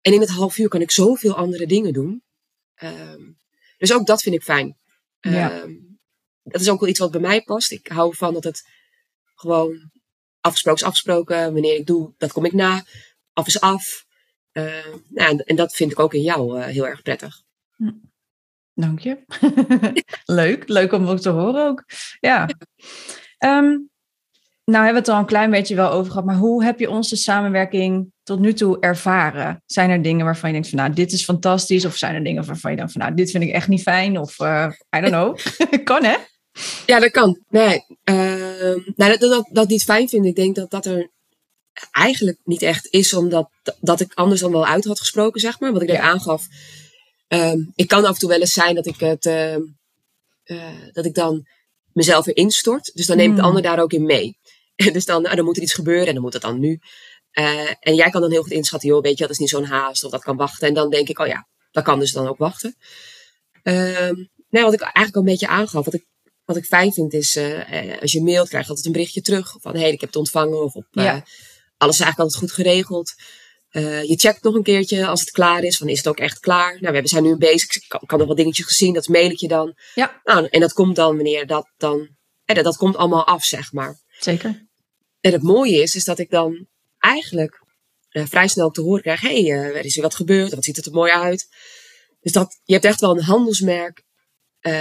[SPEAKER 2] En in het half uur kan ik zoveel andere dingen doen. Ehm, dus ook dat vind ik fijn.
[SPEAKER 1] Ja.
[SPEAKER 2] Ehm, dat is ook wel iets wat bij mij past. Ik hou ervan dat het gewoon afgesproken is afgesproken. Wanneer ik doe, dat kom ik na. Af is af. Ehm, nou, en, en dat vind ik ook in jou eh, heel erg prettig.
[SPEAKER 1] Dank je. leuk, leuk om ook te horen ook. Ja. Ehm, nou hebben we het al een klein beetje wel over gehad, maar hoe heb je onze samenwerking tot nu toe ervaren? Zijn er dingen waarvan je denkt van nou, dit is fantastisch? Of zijn er dingen waarvan je denkt van nou, dit vind ik echt niet fijn? Of eh, I don't know. kan hè?
[SPEAKER 2] Ja, dat kan. Nee, ehm, nou, dat, dat, dat niet fijn vind. Ik denk dat dat er eigenlijk niet echt is, omdat dat ik anders dan wel uit had gesproken, zeg maar. Wat ik net
[SPEAKER 1] Ja.
[SPEAKER 2] aangaf. Ehm, ik kan af en toe wel eens zijn dat ik het, ehm, eh, dat ik dan mezelf erin stort. Dus dan neem ik de
[SPEAKER 1] Hmm.
[SPEAKER 2] ander daar ook in mee. dus dan, nou, dan moet er iets gebeuren en dan moet het dan nu. Eh, en jij kan dan heel goed inschatten, joh, weet je, dat is niet zo'n haast of dat kan wachten. En dan denk ik, oh ja, dat kan dus dan ook wachten. Ehm nee, wat ik eigenlijk al een beetje aangaf, wat ik, wat ik fijn vind is, eh, als je mailt, krijg je altijd een berichtje terug. Van, hé, hey, ik heb het ontvangen. Of op, alles is eigenlijk altijd goed geregeld. Eh, je checkt nog een keertje als het klaar is. Van, is het ook echt klaar? Nou, we hebben- zijn nu bezig. Ik kan, kan nog wat dingetjes gezien. Dat mail ik je dan.
[SPEAKER 1] Ja.
[SPEAKER 2] Nou, en dat komt dan wanneer dat dan... eh, dat, dat komt allemaal af, zeg maar.
[SPEAKER 1] Zeker.
[SPEAKER 2] En het mooie is, is dat ik dan eigenlijk eh, vrij snel te horen krijg. Hé, hey, er is weer wat gebeurd. Wat ziet het er mooi uit. Dus dat, je hebt echt wel een handelsmerk.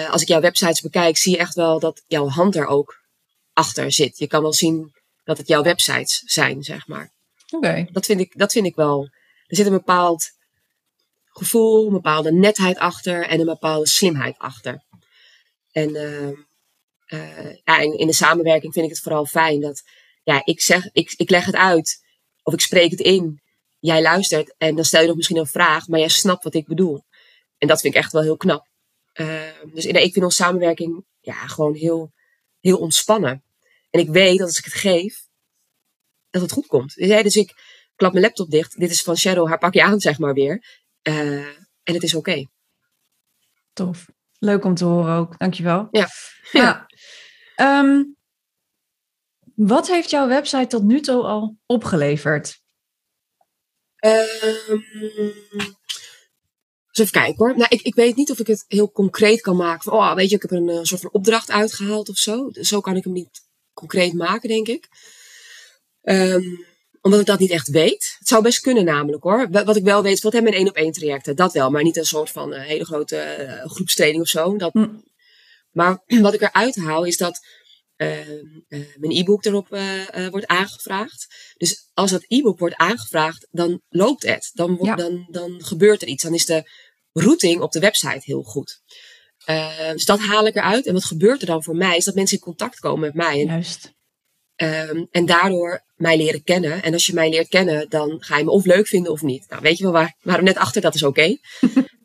[SPEAKER 2] Als ik jouw websites bekijk, zie je echt wel dat jouw hand er ook achter zit. Je kan wel zien dat het jouw websites zijn, zeg maar.
[SPEAKER 1] Oké.
[SPEAKER 2] Dat, vind ik, dat vind ik wel. Er zit een bepaald gevoel, een bepaalde netheid achter en een bepaalde slimheid achter. En uh, uh, ja, in de samenwerking vind ik het vooral fijn dat ja, ik, zeg, ik, ik leg het uit of ik spreek het in. Jij luistert en dan stel je nog misschien een vraag, maar jij snapt wat ik bedoel. En dat vind ik echt wel heel knap. Uh, dus nee, ik vind onze samenwerking ja, gewoon heel, heel ontspannen. En ik weet dat als ik het geef, dat het goed komt. Dus, dus ik klap mijn laptop dicht. Dit is van Cheryl, haar pak je aan, zeg maar weer. Uh, en het is oké. Okay.
[SPEAKER 1] Tof. Leuk om te horen ook. Dankjewel.
[SPEAKER 2] Ja.
[SPEAKER 1] ja. Um, wat heeft jouw website tot nu toe al opgeleverd?
[SPEAKER 2] Um, dus even kijken hoor. Nou, ik, ik weet niet of ik het heel concreet kan maken. Van, oh, weet je, ik heb een, een soort van opdracht uitgehaald of zo. Zo kan ik hem niet concreet maken, denk ik. Um, omdat ik dat niet echt weet. Het zou best kunnen namelijk hoor. Wat ik wel weet, wat hebben met één op één trajecten. Dat wel, maar niet een soort van uh, hele grote uh, groepstraining of zo. Dat, hm. Maar wat ik eruit haal is dat uh, mijn e-book erop wordt aangevraagd. Dus als dat e-book wordt aangevraagd, dan loopt het. Dan, wordt, ja. dan, dan gebeurt er iets. Dan is de routing op de website heel goed. dus dat haal ik eruit. En wat gebeurt er dan voor mij, is dat mensen in contact komen met mij. En
[SPEAKER 1] Juist.
[SPEAKER 2] Um, en daardoor mij leren kennen. En als je mij leert kennen, dan ga je me of leuk vinden of niet. Nou, weet je wel waar? Waren net achter, dat is oké. Okay.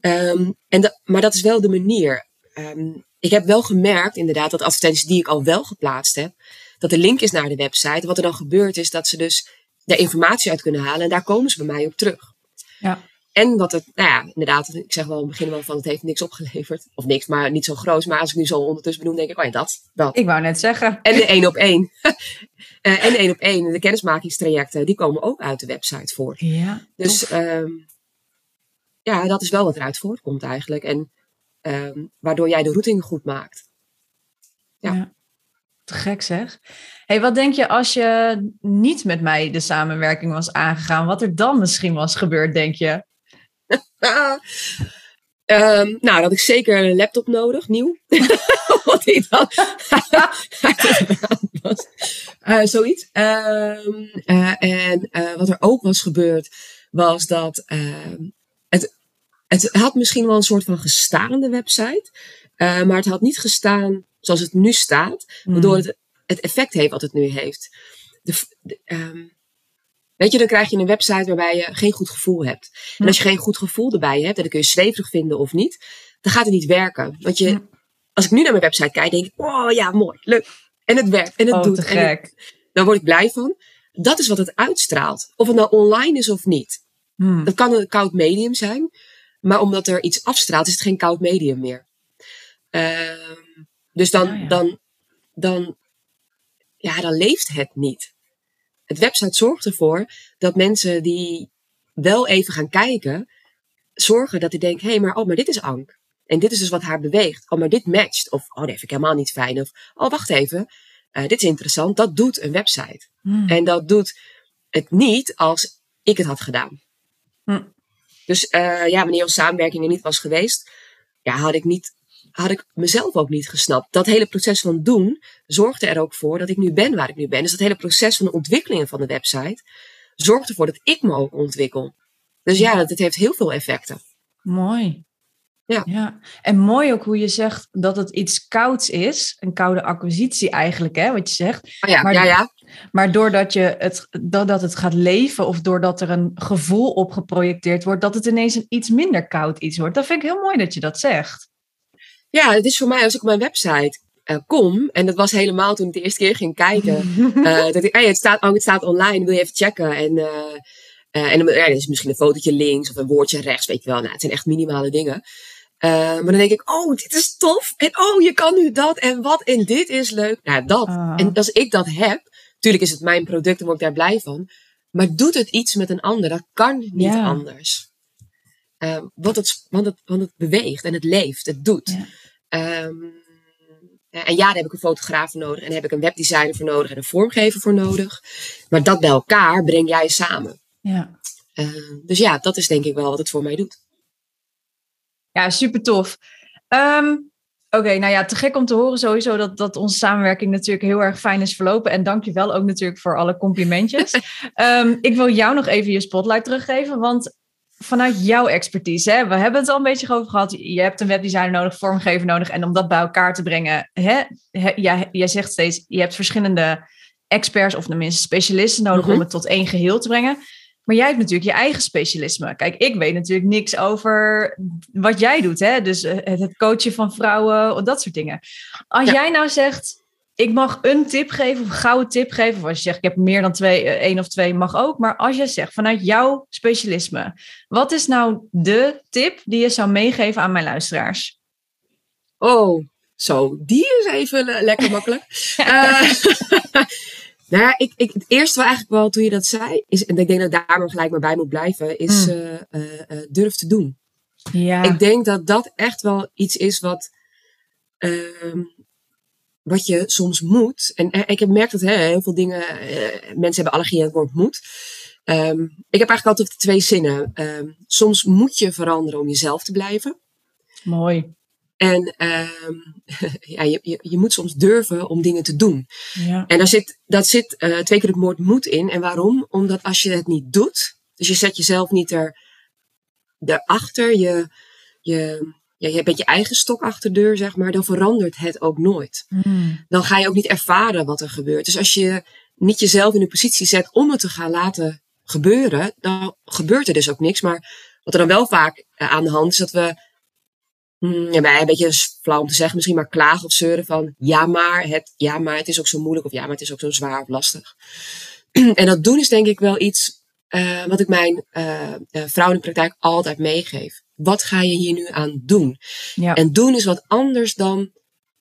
[SPEAKER 2] um, en maar dat is wel de manier. Um, ik heb wel gemerkt, inderdaad, dat advertenties die ik al wel geplaatst heb, dat de link is naar de website. Wat er dan gebeurt, is dat ze dus daar informatie uit kunnen halen. En daar komen ze bij mij op terug.
[SPEAKER 1] Ja.
[SPEAKER 2] En wat het, nou ja, inderdaad, ik zeg wel in het begin wel van het heeft niks opgeleverd. Of niks, maar niet zo groot. Maar als ik nu zo ondertussen benoem, denk ik, oh ja, dat, dat.
[SPEAKER 1] Ik wou net zeggen.
[SPEAKER 2] En de één op één. uh, en de één op één, de kennismakingstrajecten, die komen ook uit de website voort.
[SPEAKER 1] Ja.
[SPEAKER 2] Dus um, ja, dat is wel wat eruit voortkomt eigenlijk. En um, waardoor jij de routing goed maakt. Ja. ja.
[SPEAKER 1] Te gek zeg. Hey, wat denk je als je niet met mij de samenwerking was aangegaan? Wat er dan misschien was gebeurd, denk je?
[SPEAKER 2] Um, nou, dat had ik zeker een laptop nodig, nieuw. Wat ik dan was. Uh, zoiets. Um, uh, en uh, wat er ook was gebeurd, was dat ehm, het, het had misschien wel een soort van gestaande website. maar het had niet gestaan zoals het nu staat. Waardoor hmm. het het effect heeft wat het nu heeft. De, de, um, Weet je, dan krijg je een website waarbij je geen goed gevoel hebt. En als je geen goed gevoel erbij hebt, en dan kun je zweverig vinden of niet, dan gaat het niet werken. Want je, als ik nu naar mijn website kijk, denk ik, oh ja, mooi, leuk. En het werkt en het
[SPEAKER 1] oh,
[SPEAKER 2] doet.
[SPEAKER 1] Te gek.
[SPEAKER 2] En daar word ik blij van. Dat is wat het uitstraalt. Of het nou online is of niet.
[SPEAKER 1] Hmm.
[SPEAKER 2] Dat kan een koud medium zijn. Maar omdat er iets afstraalt, is het geen koud medium meer. Uh, dus dan, ja. dan, dan, ja, dan leeft het niet het website zorgt ervoor dat mensen die wel even gaan kijken, zorgen dat die denken, hé, hey, maar, oh, maar dit is Ank. En dit is dus wat haar beweegt. Oh, maar dit matcht. Of, oh, dat vind ik helemaal niet fijn. Of, oh, wacht even. Uh, dit is interessant. Dat doet een website.
[SPEAKER 1] Hmm.
[SPEAKER 2] En dat doet het niet als ik het had gedaan.
[SPEAKER 1] Hmm.
[SPEAKER 2] Dus uh, ja, wanneer onze samenwerking er niet was geweest, ja, had ik niet had ik mezelf ook niet gesnapt. Dat hele proces van doen zorgde er ook voor dat ik nu ben waar ik nu ben. Dus dat hele proces van de ontwikkeling van de website zorgt ervoor dat ik me ook ontwikkel. Dus ja, het, heeft heel veel effecten.
[SPEAKER 1] Mooi.
[SPEAKER 2] Ja.
[SPEAKER 1] ja. En mooi ook hoe je zegt dat het iets kouds is. Een koude acquisitie eigenlijk, hè, wat je zegt.
[SPEAKER 2] Oh ja,
[SPEAKER 1] maar,
[SPEAKER 2] ja, ja.
[SPEAKER 1] maar doordat, je het, doordat het gaat leven of doordat er een gevoel op geprojecteerd wordt, dat het ineens een iets minder koud iets wordt. Dat vind ik heel mooi dat je dat zegt.
[SPEAKER 2] Ja, het is voor mij als ik op mijn website uh, kom, en dat was helemaal toen ik de eerste keer ging kijken, uh, dat ik, hey, het, staat, oh, het staat online, wil je even checken? En, uh, en dan ja, er is misschien een fotootje links of een woordje rechts, weet je wel. Nou, het zijn echt minimale dingen. maar dan denk ik, oh, dit is tof. En oh, je kan nu dat en wat en dit is leuk. Nou, dat.
[SPEAKER 1] Ah.
[SPEAKER 2] En als ik dat heb, natuurlijk is het mijn product en word ik daar blij van. Maar doet het iets met een ander? Dat kan niet anders. Uh, want, het, want, het, want het beweegt en het leeft, het doet. Ehm, en ja, daar heb ik een fotograaf voor nodig en daar heb ik een webdesigner voor nodig en een vormgever voor nodig. Maar dat bij elkaar breng jij samen.
[SPEAKER 1] Ja.
[SPEAKER 2] Ehm, dus ja, dat is denk ik wel wat het voor mij doet.
[SPEAKER 1] Ja, super tof. Ehm, Oké, nou ja, te gek om te horen sowieso dat, dat onze samenwerking natuurlijk heel erg fijn is verlopen. En dank je wel ook natuurlijk voor alle complimentjes. um, ik wil jou nog even je spotlight teruggeven, want vanuit jouw expertise, hè, we hebben het al een beetje over gehad. Je hebt een webdesigner nodig, vormgever nodig. En om dat bij elkaar te brengen, hè, jij, jij zegt steeds, je hebt verschillende experts of tenminste specialisten nodig om mhm. het tot één geheel te brengen. Maar jij hebt natuurlijk je eigen specialisme. Kijk, ik weet natuurlijk niks over wat jij doet. Hè? Dus het coachen van vrouwen, dat soort dingen. Als jij nou zegt, ik mag een tip geven of een gouden tip geven. Of als je zegt, ik heb meer dan twee, eh, één of twee, mag ook. Maar als je zegt, vanuit jouw specialisme. Wat is nou de tip die je zou meegeven aan mijn luisteraars?
[SPEAKER 2] Oh, zo, die is even lekker makkelijk. uh, Nou ja, ik, ik, het eerste wat eigenlijk wel toen je dat zei, is, en ik denk dat daar maar gelijk maar bij moet blijven, is mm. uh, uh, durf te doen. Ja. Ik denk dat dat echt wel iets is wat, uh, wat je soms moet. En ik heb gemerkt dat hè, heel veel dingen, mensen hebben allergie aan het woord moet. Um, ik heb eigenlijk altijd twee zinnen. Um, soms moet je veranderen om jezelf te blijven.
[SPEAKER 1] Mooi.
[SPEAKER 2] En uh, ja, je, je, je, moet soms durven om dingen te doen. Ja. En daar zit, dat zit uh, twee keer het woord moed in. En waarom? Omdat als je het niet doet, dus je zet jezelf niet er, erachter, je, je, ja, je bent je eigen stok achter de deur, zeg maar, dan verandert het ook nooit. Hmm. Dan ga je ook niet ervaren wat er gebeurt. Dus als je niet jezelf in een positie zet om het te gaan laten gebeuren, dan gebeurt er dus ook niks. Maar wat er dan wel vaak uh, aan de hand is, dat we Mm, ja, maar een beetje flauw om te zeggen, misschien maar klagen of zeuren van ja maar, het, ja maar het is ook zo moeilijk of ja maar het is ook zo zwaar of lastig. en dat doen is denk ik wel iets uh, wat ik mijn uh, vrouwen in de praktijk altijd meegeef. Wat ga je hier nu aan doen? Ja. En doen is wat anders dan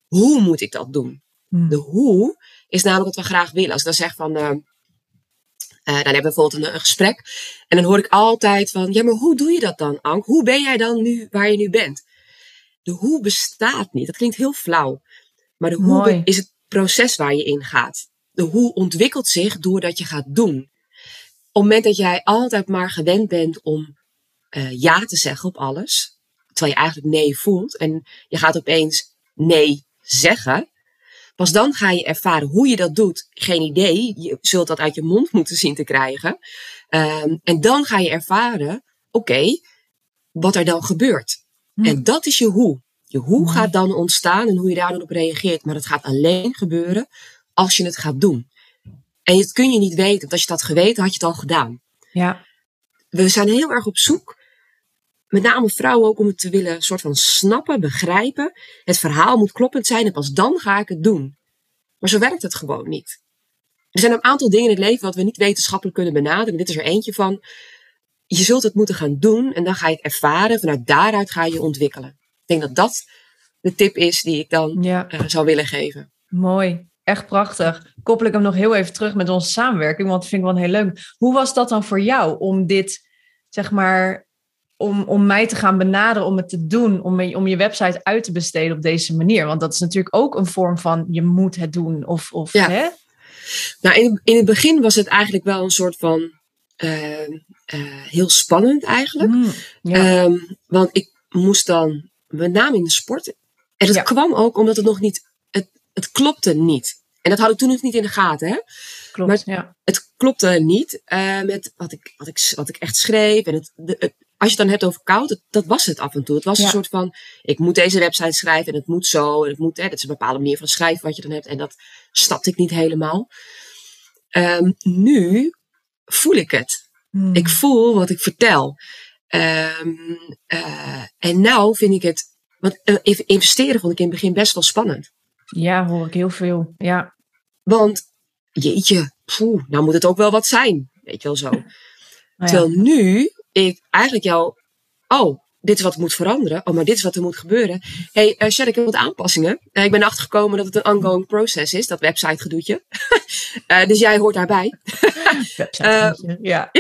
[SPEAKER 2] hoe moet ik dat doen? Hmm. De hoe is namelijk wat we graag willen. Als ik dan zeg van, uh, dan hebben we bijvoorbeeld een, een, gesprek. En dan hoor ik altijd van, ja maar hoe doe je dat dan Ank? Hoe ben jij dan nu waar je nu bent? de hoe bestaat niet. Dat klinkt heel flauw. Maar de hoe is het proces waar je in gaat. De hoe ontwikkelt zich doordat je gaat doen. Op het moment dat jij altijd maar gewend bent om uh, ja te zeggen op alles, terwijl je eigenlijk nee voelt en je gaat opeens nee zeggen, pas dan ga je ervaren hoe je dat doet. Geen idee, je zult dat uit je mond moeten zien te krijgen. Um, en dan ga je ervaren, oké, wat er dan gebeurt. Hm. En dat is je hoe. Je hoe gaat dan ontstaan en hoe je daar dan op reageert. Maar dat gaat alleen gebeuren als je het gaat doen. En dat kun je niet weten, want als je dat geweten had je het al gedaan.
[SPEAKER 1] Ja.
[SPEAKER 2] We zijn heel erg op zoek, met name vrouwen ook, om het te willen soort van snappen, begrijpen. Het verhaal moet kloppend zijn en pas dan ga ik het doen. Maar zo werkt het gewoon niet. Er zijn een aantal dingen in het leven wat we niet wetenschappelijk kunnen benaderen. Dit is er eentje van je zult het moeten gaan doen en dan ga je het ervaren. Vanuit daaruit ga je ontwikkelen. Ik denk dat dat de tip is die ik dan ja. uh, zou willen geven.
[SPEAKER 1] Mooi, echt prachtig. Koppel ik hem nog heel even terug met onze samenwerking, want dat vind ik wel heel leuk. Hoe was dat dan voor jou om dit, zeg maar, om, om mij te gaan benaderen, om het te doen, om, om je website uit te besteden op deze manier? Want dat is natuurlijk ook een vorm van je moet het doen. Of, of,
[SPEAKER 2] ja.
[SPEAKER 1] hè?
[SPEAKER 2] Nou, in, in het begin was het eigenlijk wel een soort van uh, heel spannend eigenlijk. Mm, ehm, want ik moest dan, met name in de sport. En dat kwam ook omdat het nog niet, het, het klopte niet. En dat had ik toen nog niet in de gaten. Hè?
[SPEAKER 1] Klopt, maar ja.
[SPEAKER 2] het klopte niet uh, met wat ik, wat, ik, wat ik echt schreef. En het, de, als je het dan hebt over koud, dat, was het af en toe. Het was een soort van, ik moet deze website schrijven en het moet zo. En het moet, hè, dat is een bepaalde manier van schrijven wat je dan hebt. En dat stapte ik niet helemaal. Um, nu voel ik het. Hmm. Ik voel wat ik vertel. Um, uh, en nou vind ik het. Want uh, investeren vond ik in het begin best wel spannend.
[SPEAKER 1] Ja, hoor ik heel veel. Ja.
[SPEAKER 2] Want jeetje, poeh, nou moet het ook wel wat zijn. Weet je wel zo. Nou Terwijl nu ik eigenlijk jou. Oh, dit is wat moet veranderen. Oh, maar dit is wat er moet gebeuren. hey, uh, ik heb wat aanpassingen. Uh, ik ben achtergekomen dat het een ongoing process is, dat website gedoetje. uh, dus jij hoort daarbij.
[SPEAKER 1] website ja.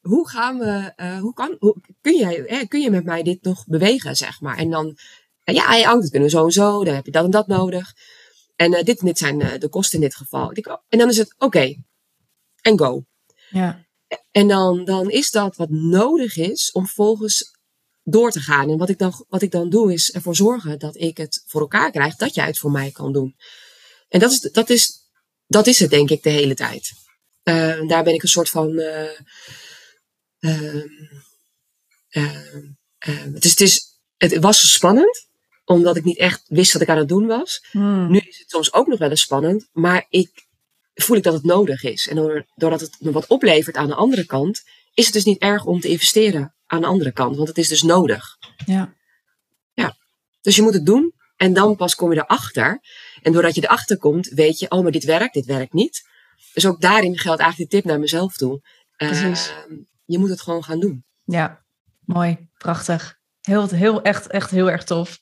[SPEAKER 2] hoe gaan we, hoe kan, hoe, kun, jij, kun je met mij dit nog bewegen, zeg maar? En dan, ja, hey, dat kunnen we zo en zo, dan heb je dat en dat nodig. En dit dit zijn de kosten in dit geval. En dan is het oké, en go.
[SPEAKER 1] Ja.
[SPEAKER 2] En dan, dan is dat wat nodig is om volgens door te gaan. En wat ik, dan, wat ik dan doe, is ervoor zorgen dat ik het voor elkaar krijg, dat jij het voor mij kan doen. En dat is, dat is, dat is het, denk ik, de hele tijd. Uh, daar ben ik een soort van. Uh, dus het, is, het was spannend, omdat ik niet echt wist wat ik aan het doen was.
[SPEAKER 1] Hmm.
[SPEAKER 2] Nu is het soms ook nog wel eens spannend, maar ik voel ik dat het nodig is. En doordat het me wat oplevert aan de andere kant, is het dus niet erg om te investeren aan de andere kant, want het is dus nodig.
[SPEAKER 1] Ja.
[SPEAKER 2] Ja. Dus je moet het doen en dan pas kom je erachter. En doordat je erachter komt, weet je, oh, maar dit werkt, dit werkt niet. Dus ook daarin geldt eigenlijk de tip naar mezelf toe.
[SPEAKER 1] Precies.
[SPEAKER 2] Uh, je moet het gewoon gaan doen.
[SPEAKER 1] Ja, mooi, prachtig. Heel, heel, echt, echt heel erg tof.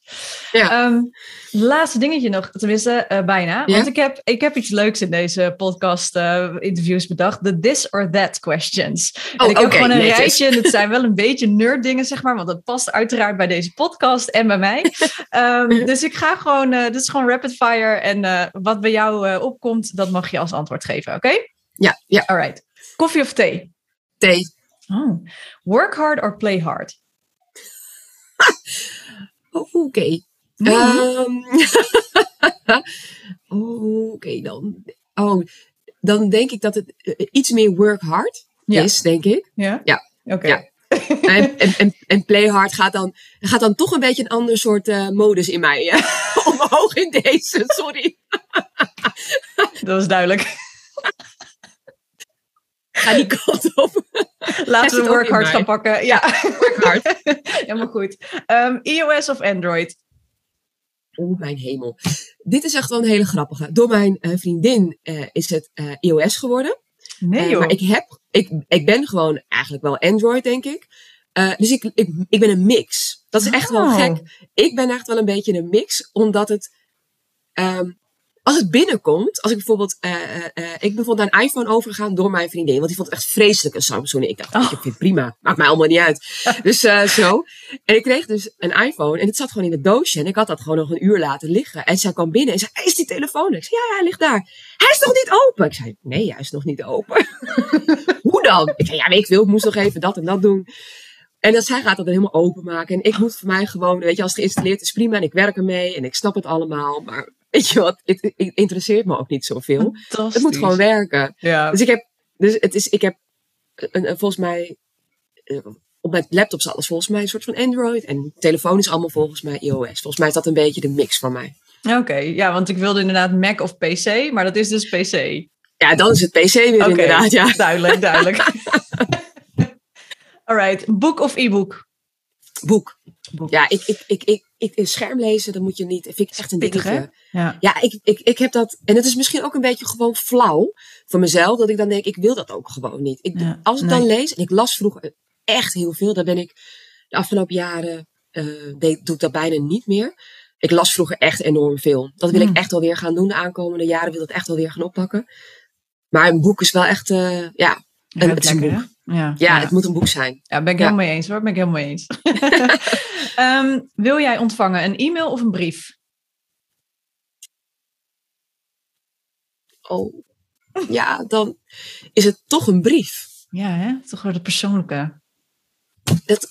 [SPEAKER 2] Ja.
[SPEAKER 1] Um, laatste dingetje nog, tenminste, uh, bijna.
[SPEAKER 2] Ja?
[SPEAKER 1] Want ik heb, ik heb iets leuks in deze podcast uh, interviews bedacht. De this or that questions.
[SPEAKER 2] Oh,
[SPEAKER 1] en ik heb gewoon een
[SPEAKER 2] netjes.
[SPEAKER 1] rijtje. En het zijn wel een beetje nerd dingen, zeg maar. Want dat past uiteraard bij deze podcast en bij mij. Um, dus ik ga gewoon, uh, dit is gewoon rapid fire. En wat bij jou opkomt, dat mag je als antwoord geven, oké? Okay?
[SPEAKER 2] Ja, ja.
[SPEAKER 1] All right. Koffie of thee?
[SPEAKER 2] Thee.
[SPEAKER 1] Oh. Work hard or play hard?
[SPEAKER 2] Oh, Oké. Okay. Um, Oké, okay, dan. Oh, dan denk ik dat het uh, iets meer work hard
[SPEAKER 1] ja.
[SPEAKER 2] is, denk ik.
[SPEAKER 1] Ja?
[SPEAKER 2] Ja.
[SPEAKER 1] Oké. Okay.
[SPEAKER 2] Ja. en, en, en, en, play hard gaat dan, gaat dan toch een beetje een ander soort uh, modus in mij uh, omhoog in deze. Sorry.
[SPEAKER 1] dat was duidelijk.
[SPEAKER 2] Ga die kant op.
[SPEAKER 1] Laten we work hard gaan pakken. Ja,
[SPEAKER 2] work hard.
[SPEAKER 1] Helemaal goed. Um, iOS of Android?
[SPEAKER 2] Oh, mijn hemel. Dit is echt wel een hele grappige. Door mijn uh, vriendin uh, is het uh, iOS geworden.
[SPEAKER 1] Nee joh.
[SPEAKER 2] maar ik, heb, ik, ik ben gewoon eigenlijk wel Android, denk ik. dus ik, ik, ik ben een mix. Dat is echt
[SPEAKER 1] oh.
[SPEAKER 2] wel gek. Ik ben echt wel een beetje een mix, omdat het... Um, als het binnenkomt, als ik bijvoorbeeld, uh, uh, ik ben naar een iPhone overgegaan door mijn vriendin, want die vond het echt vreselijk een Samsung. En ik dacht, oh. ik vind het prima, maakt mij allemaal niet uit. dus uh, zo. En ik kreeg dus een iPhone en het zat gewoon in het doosje en ik had dat gewoon nog een uur laten liggen. En zij kwam binnen en zei, is die telefoon? Ik zei, ja, ja, hij ligt daar. Hij is nog niet open. Ik zei, nee, hij is nog niet open. Hoe dan? Ik zei, ja, weet ik veel, ik moest nog even dat en dat doen. En dan zij gaat dat dan helemaal openmaken. En ik moet voor mij gewoon, weet je, als het geïnstalleerd is, prima. En ik werk ermee en ik snap het allemaal. Maar weet je wat, het, het interesseert me ook niet zoveel. Het moet gewoon werken.
[SPEAKER 1] Ja.
[SPEAKER 2] Dus ik heb, dus het is, ik heb een, een, volgens mij, op mijn laptop is alles volgens mij een soort van Android. En telefoon is allemaal volgens mij iOS. Volgens mij is dat een beetje de mix van mij.
[SPEAKER 1] Oké, okay, ja, want ik wilde inderdaad Mac of PC, maar dat is dus PC.
[SPEAKER 2] Ja, dan is het PC weer
[SPEAKER 1] okay,
[SPEAKER 2] inderdaad, ja.
[SPEAKER 1] Duidelijk, duidelijk. Alright, boek of e-book?
[SPEAKER 2] Boek. boek. Ja, ik, ik, ik, ik, ik, een scherm lezen, dan moet je niet. Vind ik echt een
[SPEAKER 1] Pittig,
[SPEAKER 2] dingetje.
[SPEAKER 1] Ja,
[SPEAKER 2] ja ik, ik, ik heb dat. En het is misschien ook een beetje gewoon flauw voor mezelf. Dat ik dan denk, ik wil dat ook gewoon niet. Ik,
[SPEAKER 1] ja,
[SPEAKER 2] als ik
[SPEAKER 1] nee.
[SPEAKER 2] dan lees, en ik las vroeger echt heel veel. Dan ben ik de afgelopen jaren, uh, doe ik dat bijna niet meer. Ik las vroeger echt enorm veel. Dat wil
[SPEAKER 1] Hmm.
[SPEAKER 2] ik echt wel weer gaan doen de aankomende jaren. Wil ik dat echt wel weer gaan oppakken. Maar een boek is wel echt, uh, ja,
[SPEAKER 1] Ja,
[SPEAKER 2] en het is een boek.
[SPEAKER 1] Ja,
[SPEAKER 2] Ja, het moet een boek zijn.
[SPEAKER 1] Ja, ben ik helemaal mee eens hoor. Ben ik helemaal mee eens. um, wil jij ontvangen een e-mail of een brief?
[SPEAKER 2] Oh, ja, dan is het toch een brief.
[SPEAKER 1] Ja, hè? Toch wel de persoonlijke.
[SPEAKER 2] Dat,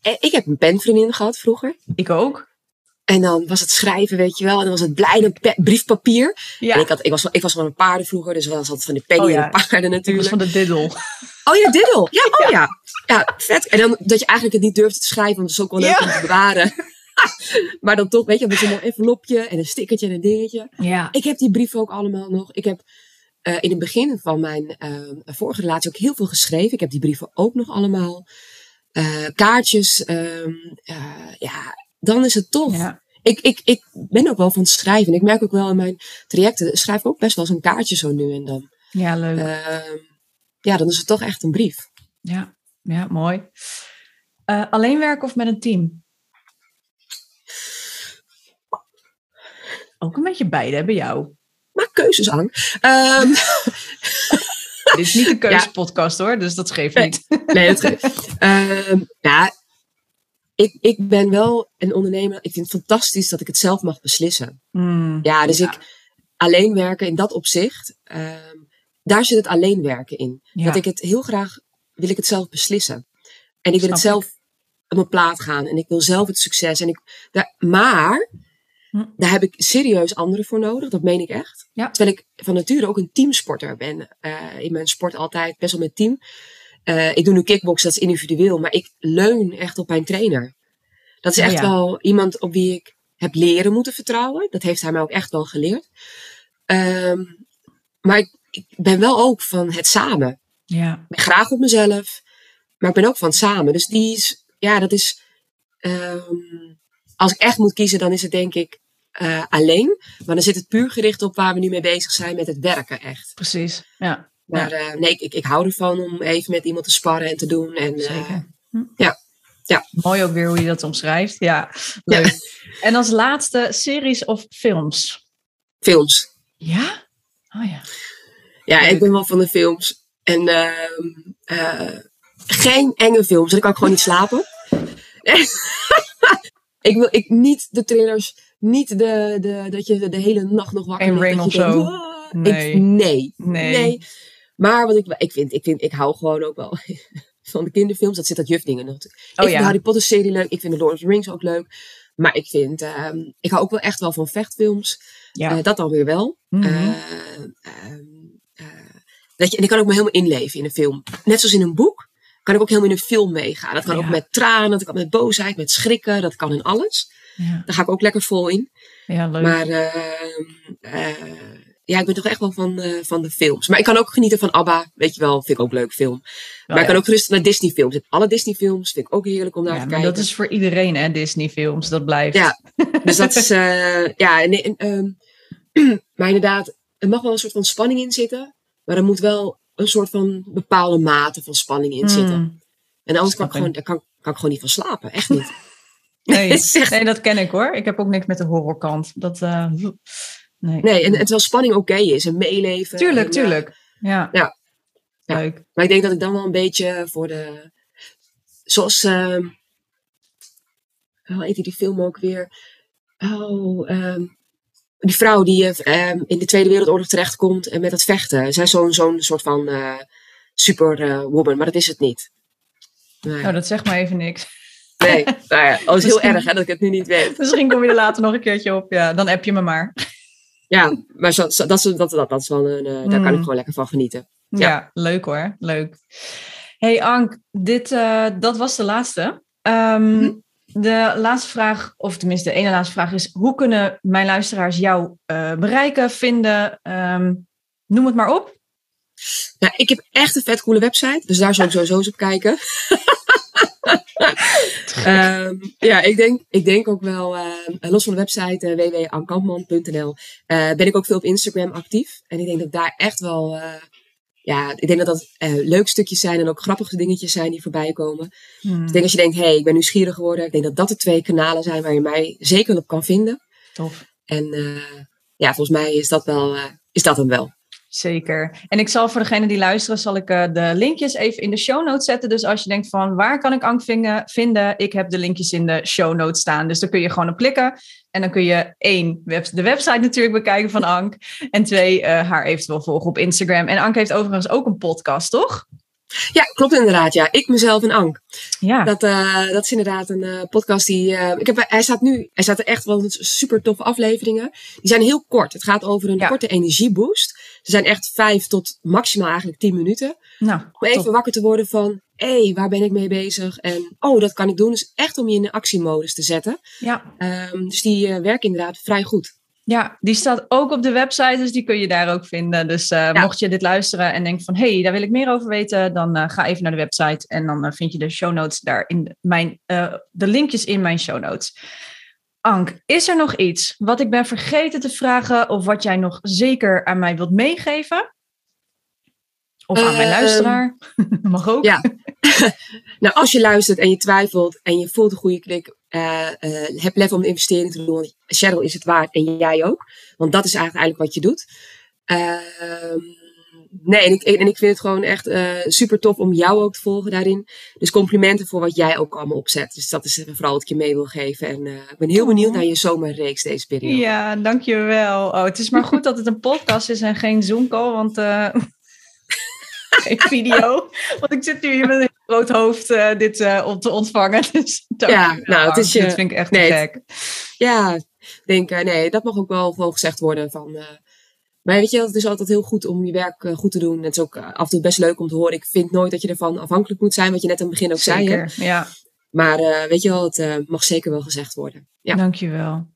[SPEAKER 2] eh, ik heb een penvriendin gehad vroeger.
[SPEAKER 1] Ik ook.
[SPEAKER 2] En dan was het schrijven, weet je wel. En dan was het blijde briefpapier.
[SPEAKER 1] Ja,
[SPEAKER 2] En ik, had, ik, was, ik was van een paarden vroeger. Dus was altijd van de penny
[SPEAKER 1] Oh ja.
[SPEAKER 2] en de paarden
[SPEAKER 1] ik was
[SPEAKER 2] natuurlijk.
[SPEAKER 1] van de diddle.
[SPEAKER 2] Oh ja, diddle. Ja, oh ja. ja. vet. En dan dat je eigenlijk het niet durfde te schrijven. Want het is ook wel leuk om te bewaren. maar dan toch, weet je, met zo'n envelopje en een stickertje en een dingetje.
[SPEAKER 1] Ja.
[SPEAKER 2] Ik heb die brieven ook allemaal nog. Ik heb eh, in het begin van mijn eh, vorige relatie ook heel veel geschreven. Ik heb die brieven ook nog allemaal. Eh, kaartjes. ehm, eh, ja, dan is het tof.
[SPEAKER 1] ja.
[SPEAKER 2] Ik, ik, ik ben ook wel van het schrijven. En ik merk ook wel in mijn trajecten, schrijf ik ook best wel eens een kaartje zo nu en dan.
[SPEAKER 1] Ja, leuk.
[SPEAKER 2] Ehm, ja, dan is het toch echt een brief.
[SPEAKER 1] Ja, ja mooi. Eh, alleen werken of met een team? Ook een beetje beide bij jou.
[SPEAKER 2] Maar keuzesang. Ehm
[SPEAKER 1] Dit is niet een keuzepodcast hoor, dus dat geeft niet.
[SPEAKER 2] nee, dat geeft. Ja, ik, ik ben wel een ondernemer. Ik vind het fantastisch dat ik het zelf mag beslissen.
[SPEAKER 1] Hmm,
[SPEAKER 2] Ja, dus
[SPEAKER 1] Ja.
[SPEAKER 2] ik alleen werken in dat opzicht. ehm, daar zit het alleen werken in.
[SPEAKER 1] ja.
[SPEAKER 2] Dat ik het heel graag wil ik het zelf beslissen. En ik wil
[SPEAKER 1] Snap
[SPEAKER 2] het zelf op mijn plaat gaan en ik wil zelf het succes. En ik, daar, maar
[SPEAKER 1] Hm.
[SPEAKER 2] daar heb ik serieus anderen voor nodig, dat meen ik echt.
[SPEAKER 1] Ja.
[SPEAKER 2] Terwijl ik van nature ook een teamsporter ben. Eh, in mijn sport altijd best wel met team. Eh, ik doe nu kickboksen, dat is individueel, maar ik leun echt op mijn trainer. Dat is echt
[SPEAKER 1] ja.
[SPEAKER 2] wel iemand op wie ik heb leren moeten vertrouwen. Dat heeft hij mij ook echt wel geleerd. Ehm, maar ik, ik ben wel ook van het samen.
[SPEAKER 1] Ja.
[SPEAKER 2] Ik ben graag op mezelf, maar ik ben ook van het samen. Dus die is, ja, dat is. ehm, als ik echt moet kiezen, dan is het denk ik eh, alleen. Maar dan zit het puur gericht op waar we nu mee bezig zijn met het werken, echt.
[SPEAKER 1] Precies. Ja.
[SPEAKER 2] Maar eh, nee, ik, ik, hou ervan om even met iemand te sparren en te doen. En, eh,
[SPEAKER 1] Zeker. Hm.
[SPEAKER 2] ja. Ja.
[SPEAKER 1] Mooi ook weer hoe je dat omschrijft. Ja, leuk. En als laatste, series of films?
[SPEAKER 2] films.
[SPEAKER 1] Ja? Oh ja.
[SPEAKER 2] Ja,
[SPEAKER 1] Leuk.
[SPEAKER 2] ik ben wel van de films. En ehm, eh, geen enge films. Dan kan ik gewoon niet slapen. ik wil ik, niet de trailers, niet de, de, dat je de, hele nacht nog wakker
[SPEAKER 1] Geen. Ring of
[SPEAKER 2] denkt,
[SPEAKER 1] zo.
[SPEAKER 2] "Ah."
[SPEAKER 1] Nee.
[SPEAKER 2] Ik, nee.
[SPEAKER 1] Nee.
[SPEAKER 2] Maar wat ik, ik vind, ik vind, ik hou gewoon ook wel van de kinderfilms. Dat zit dat jufdingen nog. Ik
[SPEAKER 1] Oh
[SPEAKER 2] vind de
[SPEAKER 1] ja.
[SPEAKER 2] Harry Potter serie leuk. Ik vind de Lord of the Rings ook leuk. Maar ik vind, ehm, ik hou ook wel echt wel van vechtfilms.
[SPEAKER 1] Ja.
[SPEAKER 2] Eh, dat dan weer wel. Eh, dat je, en ik kan ook me helemaal inleven in een film. Net zoals in een boek kan ik ook helemaal in een film meegaan. Dat kan
[SPEAKER 1] Ja.
[SPEAKER 2] ook met tranen, dat kan met boosheid, met schrikken. Dat kan in alles.
[SPEAKER 1] ja.
[SPEAKER 2] Daar ga ik ook lekker vol in.
[SPEAKER 1] Ja, leuk.
[SPEAKER 2] Maar ehm, eh, ja, ik ben toch echt wel van, eh, van de films. Maar ik kan ook genieten van ABBA. Weet je wel, vind ik ook een leuk film. maar
[SPEAKER 1] Oh,
[SPEAKER 2] ik kan
[SPEAKER 1] ja.
[SPEAKER 2] ook rustig naar Disney films. Alle Disney films vind ik ook heerlijk om naar
[SPEAKER 1] Ja,
[SPEAKER 2] te kijken.
[SPEAKER 1] dat is voor iedereen, hè, Disney-films. Dat blijft.
[SPEAKER 2] Ja. Dus dat is, eh, ja, en, en, ehm, maar inderdaad, er mag wel een soort van spanning in zitten. Maar er moet wel een soort van bepaalde mate van spanning in zitten.
[SPEAKER 1] Mm.
[SPEAKER 2] En anders kan ik, gewoon, daar kan, kan ik gewoon niet van slapen. Echt niet.
[SPEAKER 1] Nee, nee, dat ken ik hoor. Ik heb ook niks met de horrorkant. Dat, eh, nee.
[SPEAKER 2] Nee, en, en terwijl spanning oké is en meeleven.
[SPEAKER 1] Tuurlijk,
[SPEAKER 2] en,
[SPEAKER 1] tuurlijk. Ja.
[SPEAKER 2] Ja. Ja.
[SPEAKER 1] Leuk.
[SPEAKER 2] Maar ik denk dat ik dan wel een beetje voor de. Zoals. ehm hoe heet die, film ook weer? Oh, ehm, die vrouw die eh, ehm, in de Tweede Wereldoorlog terechtkomt en met het vechten. Zij is zo'n zo'n soort van eh superwoman, maar dat is het niet. Nee,
[SPEAKER 1] Nou, dat zegt maar even niks.
[SPEAKER 2] nee. nou ja, oh, dat is heel erg hè, dat ik het nu niet weet.
[SPEAKER 1] Misschien kom je er later nog een keertje op. Ja, dan app je me maar.
[SPEAKER 2] Ja, maar zo, zo- dat, is, dat, dat, dat is wel een, eh, daar kan ik
[SPEAKER 1] Mm.
[SPEAKER 2] gewoon lekker van genieten.
[SPEAKER 1] Ja,
[SPEAKER 2] Ja.
[SPEAKER 1] leuk hoor. Leuk. Hey Ank, dit, eh, dat was de laatste. Ehm,
[SPEAKER 2] Mhm.
[SPEAKER 1] De laatste vraag, of tenminste de ene laatste vraag is... hoe kunnen mijn luisteraars jou eh, bereiken, vinden? Ehm, noem het maar op.
[SPEAKER 2] Nou, ik heb echt een vet coole website, dus daar zal ik sowieso eens op kijken. Ehm, ja, ik denk, ik denk ook wel, ehm, los van de website uh, www.ankampman.nl, eh, ben ik ook veel op Instagram actief. En ik denk dat daar echt wel, eh, ja, ik denk dat dat eh, leuke stukjes zijn en ook grappige dingetjes zijn die voorbij komen.
[SPEAKER 1] Hmm,
[SPEAKER 2] Ik denk als je denkt, hé, hey, ik ben nieuwsgierig geworden. Ik denk dat dat de twee kanalen zijn waar je mij zeker op kan vinden.
[SPEAKER 1] tof.
[SPEAKER 2] En eh, ja, volgens mij is dat wel, eh, is dat hem wel.
[SPEAKER 1] Zeker. En ik zal voor degene die luisteren, zal ik eh, de linkjes even in de show notes zetten. Dus als je denkt van waar kan ik Ank vinden? Ik heb de linkjes in de show notes staan. Dus daar kun je gewoon op klikken. En dan kun je één, de website natuurlijk bekijken van Ank. En twee, eh, haar eventueel volgen op Instagram. En Ank heeft overigens ook een podcast, toch?
[SPEAKER 2] Ja, klopt inderdaad. Ja, ik mezelf en Ank.
[SPEAKER 1] Ja.
[SPEAKER 2] Dat, eh, dat is inderdaad een podcast die. ik heb, hij staat nu. Hij staat er echt wel super toffe afleveringen. Die zijn heel kort. Het gaat over een
[SPEAKER 1] Ja.
[SPEAKER 2] korte energieboost. Ze zijn echt vijf tot maximaal eigenlijk tien minuten.
[SPEAKER 1] Nou,
[SPEAKER 2] Om even
[SPEAKER 1] top.
[SPEAKER 2] wakker te worden van. Hé, hey, waar ben ik mee bezig? En oh, dat kan ik doen. Dus echt om je in de actiemodus te zetten.
[SPEAKER 1] Ja.
[SPEAKER 2] Ehm, dus die eh, werken inderdaad vrij goed.
[SPEAKER 1] ja, die staat ook op de website, dus die kun je daar ook vinden. Dus eh,
[SPEAKER 2] Ja.
[SPEAKER 1] mocht je dit luisteren en denken van... hé, hey, daar wil ik meer over weten, dan eh, ga even naar de website... en dan vind je de show notes daar in mijn... de linkjes in mijn show notes. Ank, is er nog iets wat ik ben vergeten te vragen... of wat jij nog zeker aan mij wilt meegeven? Of aan mijn
[SPEAKER 2] Ehm,
[SPEAKER 1] luisteraar? Mag ook.
[SPEAKER 2] Ja. Nou, als je luistert en je twijfelt en je voelt een goede klik, eh, heb lef om de investering te doen. Want Cheryl is het waard en jij ook. Want dat is eigenlijk, eigenlijk wat je doet. Ehm, nee, en ik, en ik vind het gewoon echt eh, super tof om jou ook te volgen daarin. Dus complimenten voor wat jij ook allemaal opzet. Dus dat is vooral wat ik je mee wil geven. En eh, ik ben heel benieuwd naar je zomerreeks deze periode.
[SPEAKER 1] Ja, dankjewel. Oh, het is maar goed dat het een podcast is en geen Zoom-call, want... eh, geen video. Want ik zit nu hier met een groot hoofd uh, dit uh, om te ontvangen. Dus
[SPEAKER 2] ja, nou, het is je.
[SPEAKER 1] Dat vind ik echt nee, gek.
[SPEAKER 2] Ja, denk, uh, nee, dat mag ook wel gewoon gezegd worden. Van, maar weet je, het is altijd heel goed om je werk goed te doen. Het is ook af en toe best leuk om te horen. Ik vind nooit dat je ervan afhankelijk moet zijn, wat je net aan het begin ook
[SPEAKER 1] zeker,
[SPEAKER 2] zei.
[SPEAKER 1] Hè? Ja.
[SPEAKER 2] Maar weet je wel, het mag zeker wel gezegd worden. Ja.
[SPEAKER 1] Dankjewel.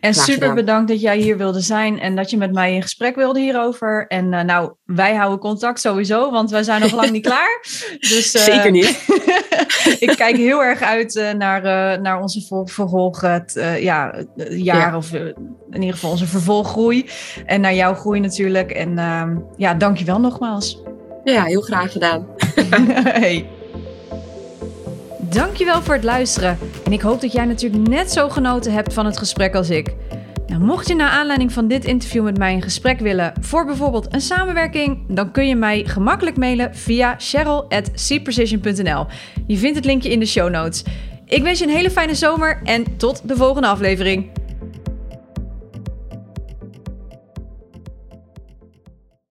[SPEAKER 1] En super bedankt dat jij hier wilde zijn en dat je met mij in gesprek wilde hierover. En uh, nou, wij houden contact sowieso, want wij zijn nog lang niet klaar. Dus,
[SPEAKER 2] uh, Zeker niet.
[SPEAKER 1] ik kijk heel erg uit uh, naar, naar onze vervolg, ja, jaar of in ieder geval onze vervolggroei. En naar jouw groei natuurlijk. En ehm, ja, dankjewel nogmaals.
[SPEAKER 2] Ja, heel graag gedaan.
[SPEAKER 1] hey. Dankjewel voor het luisteren. En ik hoop dat jij natuurlijk net zo genoten hebt van het gesprek als ik. Nou, mocht je naar aanleiding van dit interview met mij een gesprek willen voor bijvoorbeeld een samenwerking, dan kun je mij gemakkelijk mailen via cheryl.cprecision.nl. Je vindt het linkje in de show notes. Ik wens je een hele fijne zomer en tot de volgende aflevering.